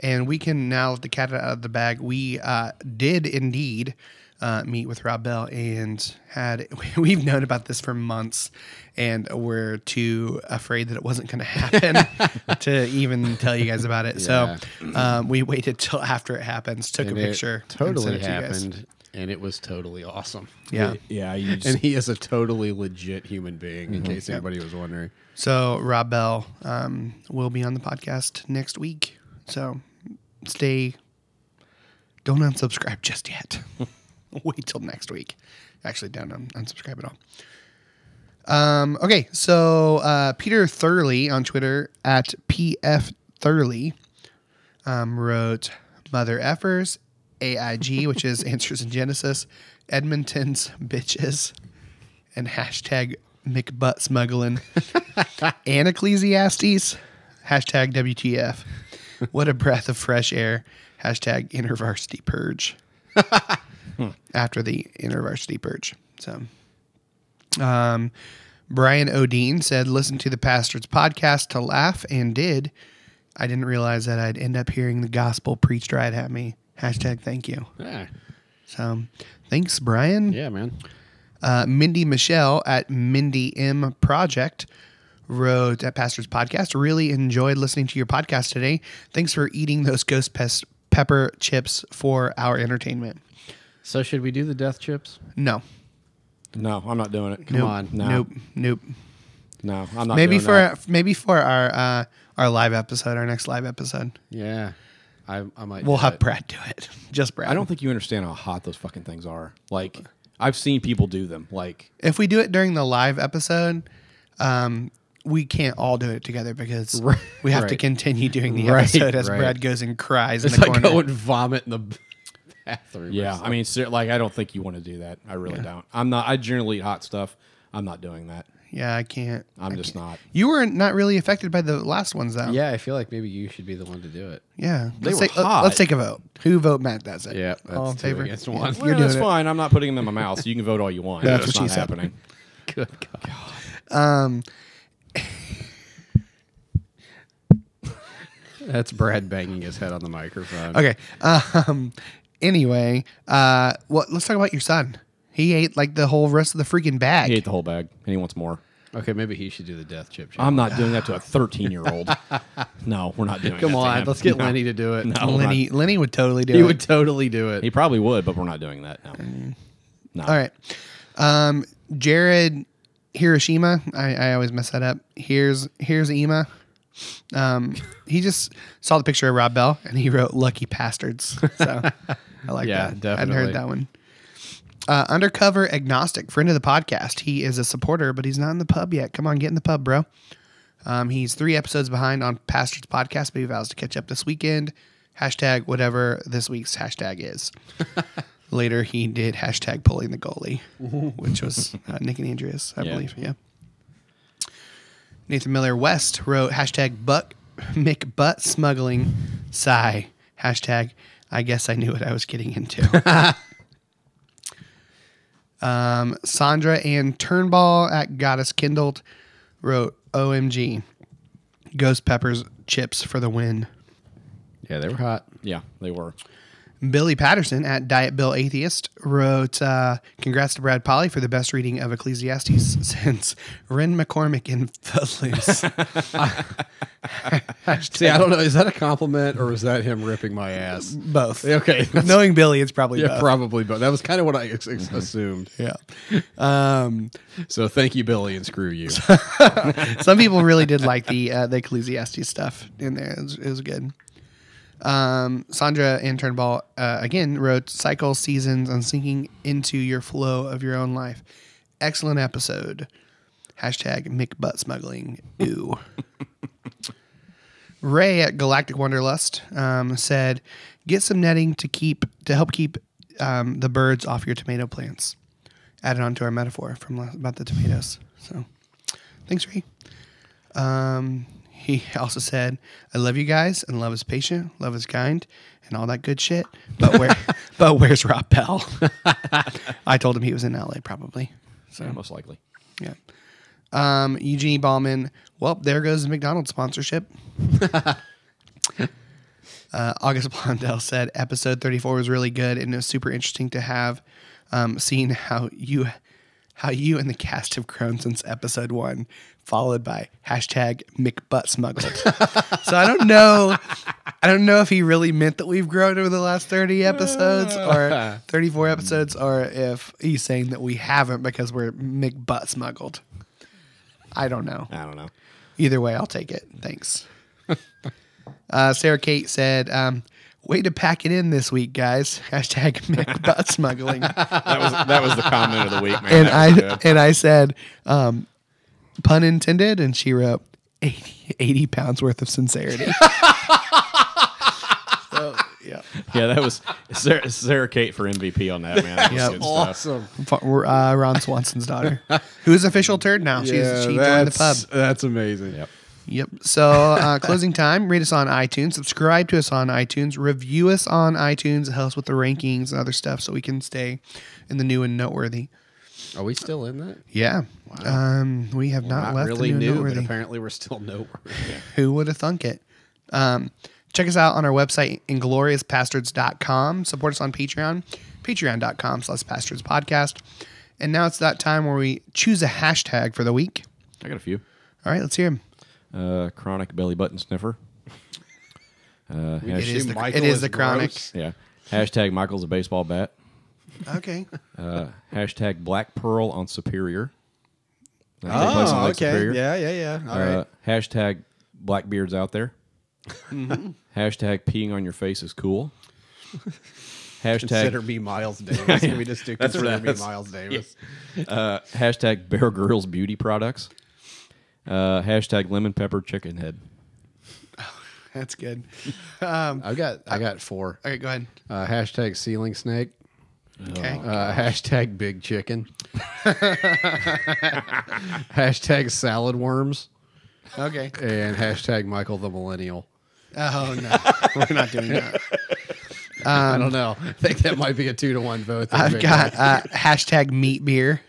and we can now let the cat out of the bag. We uh, did indeed uh, meet with Rob Bell and had we've known about this for months, and we're too afraid that it wasn't going to happen to even tell you guys about it. So um, we waited till after it happens, took And a picture, and Totally sent it to happened, and it was totally awesome. Yeah. Yeah. You just, And he is a totally legit human being, in case anybody was wondering. So Rob Bell um, will be on the podcast next week. So stay. Don't unsubscribe just yet. Wait till next week. Actually, don't un- unsubscribe at all. Um, okay, so uh, Peter Thurley on Twitter at PF Thurley um, wrote Mother Effers, AIG, which is Answers in Genesis, Edmonton's Bitches, and hashtag McButt Smuggling, and Ecclesiastes, hashtag WTF. What a breath of fresh air, hashtag InterVarsity Purge. After the InterVarsity Purge. So, um, Brian O'Dean said, listen to the pastor's podcast to laugh and did. I didn't realize that I'd end up hearing the gospel preached right at me. Hashtag thank you. Yeah, So thanks, Brian. yeah, man. Uh, Mindy Michelle at Mindy M Project wrote at Pastor's Podcast. Really enjoyed listening to your podcast today. Thanks for eating those ghost pest pepper chips for our entertainment. So should we do the death chips? No. no, I'm not doing it. Come nope, on. No. Nope. Nope. No, I'm not. maybe doing for that. maybe for our uh, our live episode, our next live episode, Yeah, I, I might. we'll have it. Brad do it. Just Brad. I don't think you understand how hot those fucking things are. Like I've seen people do them. Like if we do it during the live episode, um, we can't all do it together because we have to continue doing the Right, episode as right. Brad goes and cries It's in the like corner. go and vomit in the bathroom. yeah, I mean, ser- like I don't think you want to do that. I really don't. I'm not. I generally eat hot stuff. I'm not doing that. yeah, I can't. I'm I just can't. not. You were not really affected by the last ones, though. yeah, I feel like maybe you should be the one to do it. yeah. They let's were take, hot. Let's take a vote. Who vote Matt? That's it. Yeah, all in two favor. against Yeah, one. You're Well, doing that's it. fine. I'm not putting them in my mouth. So you can vote all you want. That's It's what not she said. happening. Good God. Um, That's Brad banging his head on the microphone. okay. Um, anyway, uh, what? Let's talk about your son. He ate like the whole rest of the freaking bag. He ate the whole bag, and he wants more. Okay, maybe he should do the death chip. I'm not doing that to a 13 year old. No, we're not doing. Come that to on, him. let's get No. Lenny to do it. No, Lenny, Lenny would totally do He it. He would totally do it. He probably would, but we're not doing that. No. No. All right. Um, Jared Hiroshima. I, I always mess that up. Here's here's Ema. Um, he just saw the picture of Rob Bell and he wrote "Lucky Bastards." So I like Yeah, that. I hadn't heard that one. Uh, undercover agnostic, friend of the podcast. He is a supporter, but he's not in the pub yet. Come on, get in the pub, bro. Um, he's three episodes behind on Pastor's podcast, but he vows to catch up this weekend. Hashtag whatever this week's hashtag is. Later, he did hashtag pulling the goalie, which was uh, Nick and Andreas, I Yeah. believe. Yeah. Nathan Miller West wrote hashtag butt Mick butt smuggling sigh hashtag I guess I knew what I was getting into. um, Sandra Ann Turnball at Goddess Kindled wrote OMG Ghost Peppers chips for the win. yeah, they were hot. Yeah, they were. Billy Patterson at Diet Bill Atheist wrote, uh, "Congrats to Brad Polly for the best reading of Ecclesiastes since Ren McCormack in Footloose." See, I don't know. Is that a compliment or is that him ripping my ass? both. Okay. Knowing Billy, it's probably Yeah, both. probably, but that was kind of what I ex- ex- assumed. yeah. Um, So thank you, Billy, and screw you. some people really did like the uh, the Ecclesiastes stuff in there. It was, it was good. Um, Sandra and Turnball uh, again wrote cycle seasons and sinking into your flow of your own life. Excellent episode. Hashtag McButt smuggling. Ooh. Ray at Galactic Wanderlust um, said, "Get some netting to keep to help keep um, the birds off your tomato plants." Added on to our metaphor from about the tomatoes. So, thanks, Ray. Um, he also said, "I love you guys, and love is patient, love is kind, and all that good shit." But where, but where's Rob Bell? I told him he was in LA, probably. Yeah, most likely. Yeah. Um, Eugenie Ballman. Well, there goes the McDonald's sponsorship. uh, August Blondell said episode 34 was really good and it was super interesting to have um, seen how you how you and the cast have grown since episode one, followed by hashtag McButt smuggled. so I don't know. I don't know if he really meant that we've grown over the last 30 episodes or 34 episodes, or if he's saying that we haven't because we're McButt smuggled. I don't know. I don't know. Either way, I'll take it. Thanks. uh, Sarah Kate said, um, "Way to pack it in this week, guys." Hashtag McButt smuggling. That was that was the comment of the week, man. and I good. and I said, um, "Pun intended," and she wrote 80, 80 pounds worth of sincerity. so, yeah, yeah, that was Sarah, Sarah Kate for MVP on that man. That was Yep. good stuff. Uh, Ron Swanson's daughter, who's official turd now. She's she joined the pub. That's amazing. Yep. Yep. So uh, closing time. Rate us on iTunes. Subscribe to us on iTunes. Review us on iTunes. It helps with the rankings and other stuff, so we can stay in the new and noteworthy. Are we still in that? Yeah. Um, we have not, Not left really the new and new, but noteworthy. apparently we're still noteworthy. Who would have thunk it? Um, check us out on our website, ingloriouspastards.com. Support us on Patreon, patreon.com slash pastards podcast. And now it's that time where we choose a hashtag for the week. I got a few. All right, let's hear them. Uh, chronic belly button sniffer. Uh, It hash- is the, Michael it is is the chronic. gross. yeah. Hashtag Michael's a baseball bat. Okay. Uh, hashtag Black Pearl on Superior. That took place on Lake Superior. Oh, Yeah, yeah, yeah. All right. Uh, hashtag Blackbeard's out there. hashtag peeing on your face is cool. Hashtag Consider me Miles Davis. Can we just do That's consider what me that's- Miles Davis? uh, hashtag Bear Grylls beauty products. Uh, hashtag lemon pepper chicken head. That's good. Um, I've got I got four. okay, go ahead. Uh, hashtag ceiling snake. Okay. Uh, hashtag big chicken. hashtag salad worms. Okay. And hashtag Michael the millennial. Oh no, we're not doing that. I don't know. I think that might be a two to one vote. I've got uh, hashtag meat beer.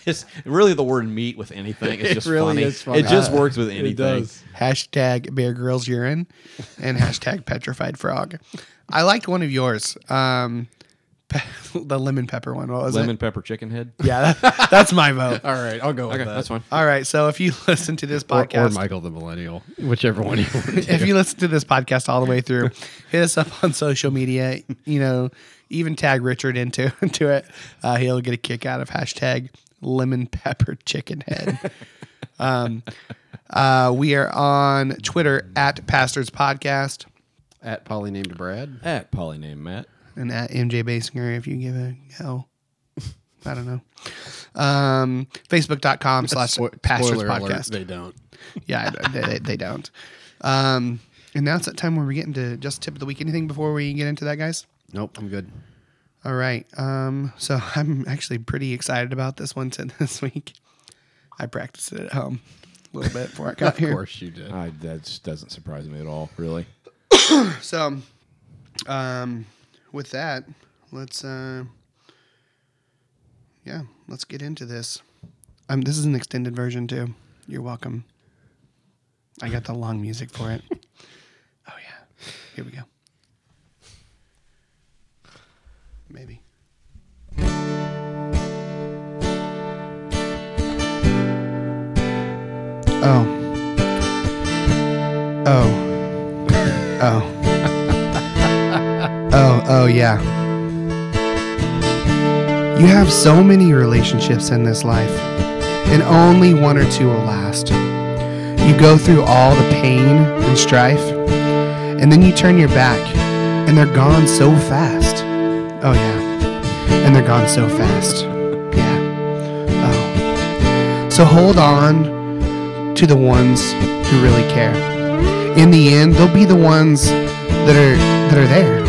It's really the word meat with anything. It's It just really funny. is funny. It just Uh, works with anything. It anything. does. Hashtag Bear Grylls urine, and hashtag petrified frog. I liked one of yours. Um, pe- the lemon pepper one. What was Lemon it? pepper chicken head. Yeah, that, that's my vote. All right, I'll go with Okay, that. that's fine. All right. So if you listen to this Or, or podcast, Michael the millennial, whichever one you want. if you listen to this podcast all the way through, hit us up on social media. You know, even tag Richard into into it. Uh, he'll get a kick out of hashtag lemon pepper chicken head. um, uh, we are on Twitter at Pastors Podcast At Polly named Brad. At polyname Matt. and at MJ Basinger if you give a hell. I don't know. Um, Facebook.com slash Spo- Pastors spoiler alert, Podcast. they don't. yeah, I- they, they, they don't. Um, and now it's that time where we're getting to just tip of the week. Anything before we get into that, guys? Nope, I'm good. All right. Um, so I'm actually pretty excited about this one to this week. I practiced it at home a little bit before I got Of here. Of course you did. I, that just doesn't surprise me at all, really. So, um, with that, let's uh, yeah, let's get into this. Um, this is an extended version too. You're welcome. I got the long music for it. Oh yeah, here we go. Maybe. Oh. Oh. Oh. Oh, oh, yeah. You have so many relationships in this life, and only one or two will last. You go through all the pain and strife, and then you turn your back, and they're gone so fast. Oh, yeah. And they're gone so fast. Yeah. Oh. So hold on to the ones who really care. In the end, they'll be the ones that are that are there.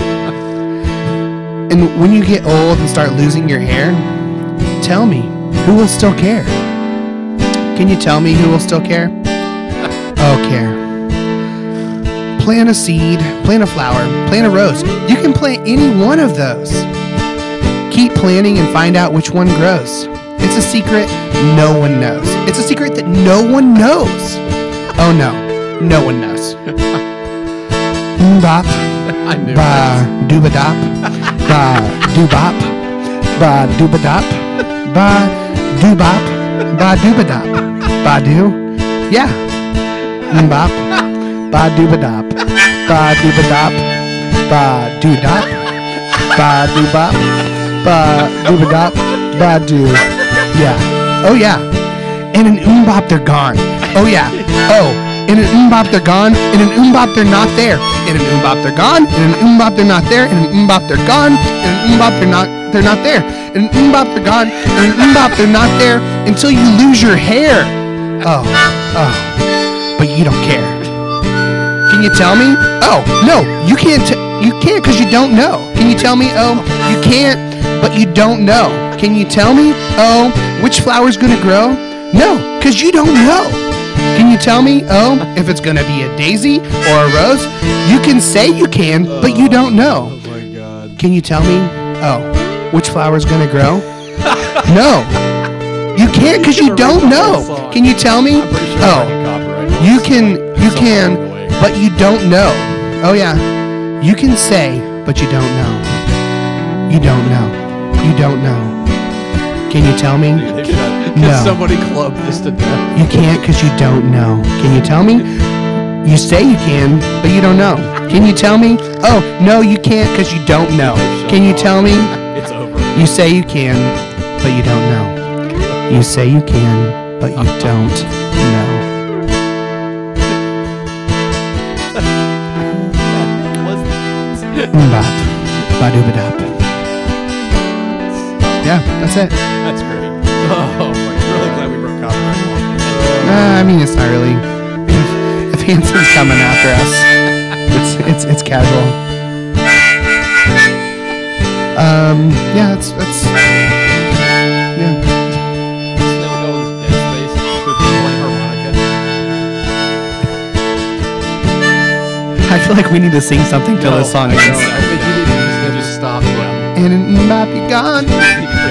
And when you get old and start losing your hair, tell me, who will still care? Can you tell me who will still care? Oh, care. Plant a seed, plant a flower, plant a rose. You can plant any one of those. Keep planting and find out which one grows. It's a secret no one knows. It's a secret that no one knows. Oh no, no one knows. Bop, ba doobadop, ba doobop, ba doobadop, ba doobop, ba doobadop, ba doo. Yeah. Bop, ba doobadop, ba doobadop, ba doodop, ba doobop, ba doobadop, ba doo. Yeah. Oh yeah. In an oombop they're gone. Oh yeah. Oh. In an oombop they're gone. In an oombop they're not there. In an oombop they're gone. In an oombop they're not there. In an oombop they're gone. In an oombop they're not they're not there. In an oombop they're gone. In an oombop they're not there until you lose your hair. Oh. Oh. But you don't care. Can you tell me? Oh, no, you can't. T- you can't because you don't know. Can you tell me? Oh, you can't, but you don't know. Can you tell me? Oh, which flower's gonna grow? No, because you don't know. Can you tell me? Oh, if it's gonna be a daisy or a rose? You can say you can, but you don't know. Oh my god. Can you tell me? Oh, which flower's gonna grow? no, you can't because you don't know. Can you tell me? Oh, you can, you can, but you don't know. Oh yeah, you can say, but you don't know. You don't know. You don't know. Can you tell me? No. Somebody club this to death. You can't because you don't know. Can you tell me? You say you can, but you don't know. Can you tell me? Oh, no, you can't because you don't know. Can you tell me? It's over. You say you can, but you don't know. You say you can, but you don't know. Mbop. Badoobadop. Yeah, that's it. That's great. Oh god. Really glad we broke copyright. Uh, I mean, it's not really. if Hanson's coming after us, it's it's it's casual. Um, yeah, that's that's I feel like we need to sing something till this song ends. I think you need to just, stop. And an mbop be gone.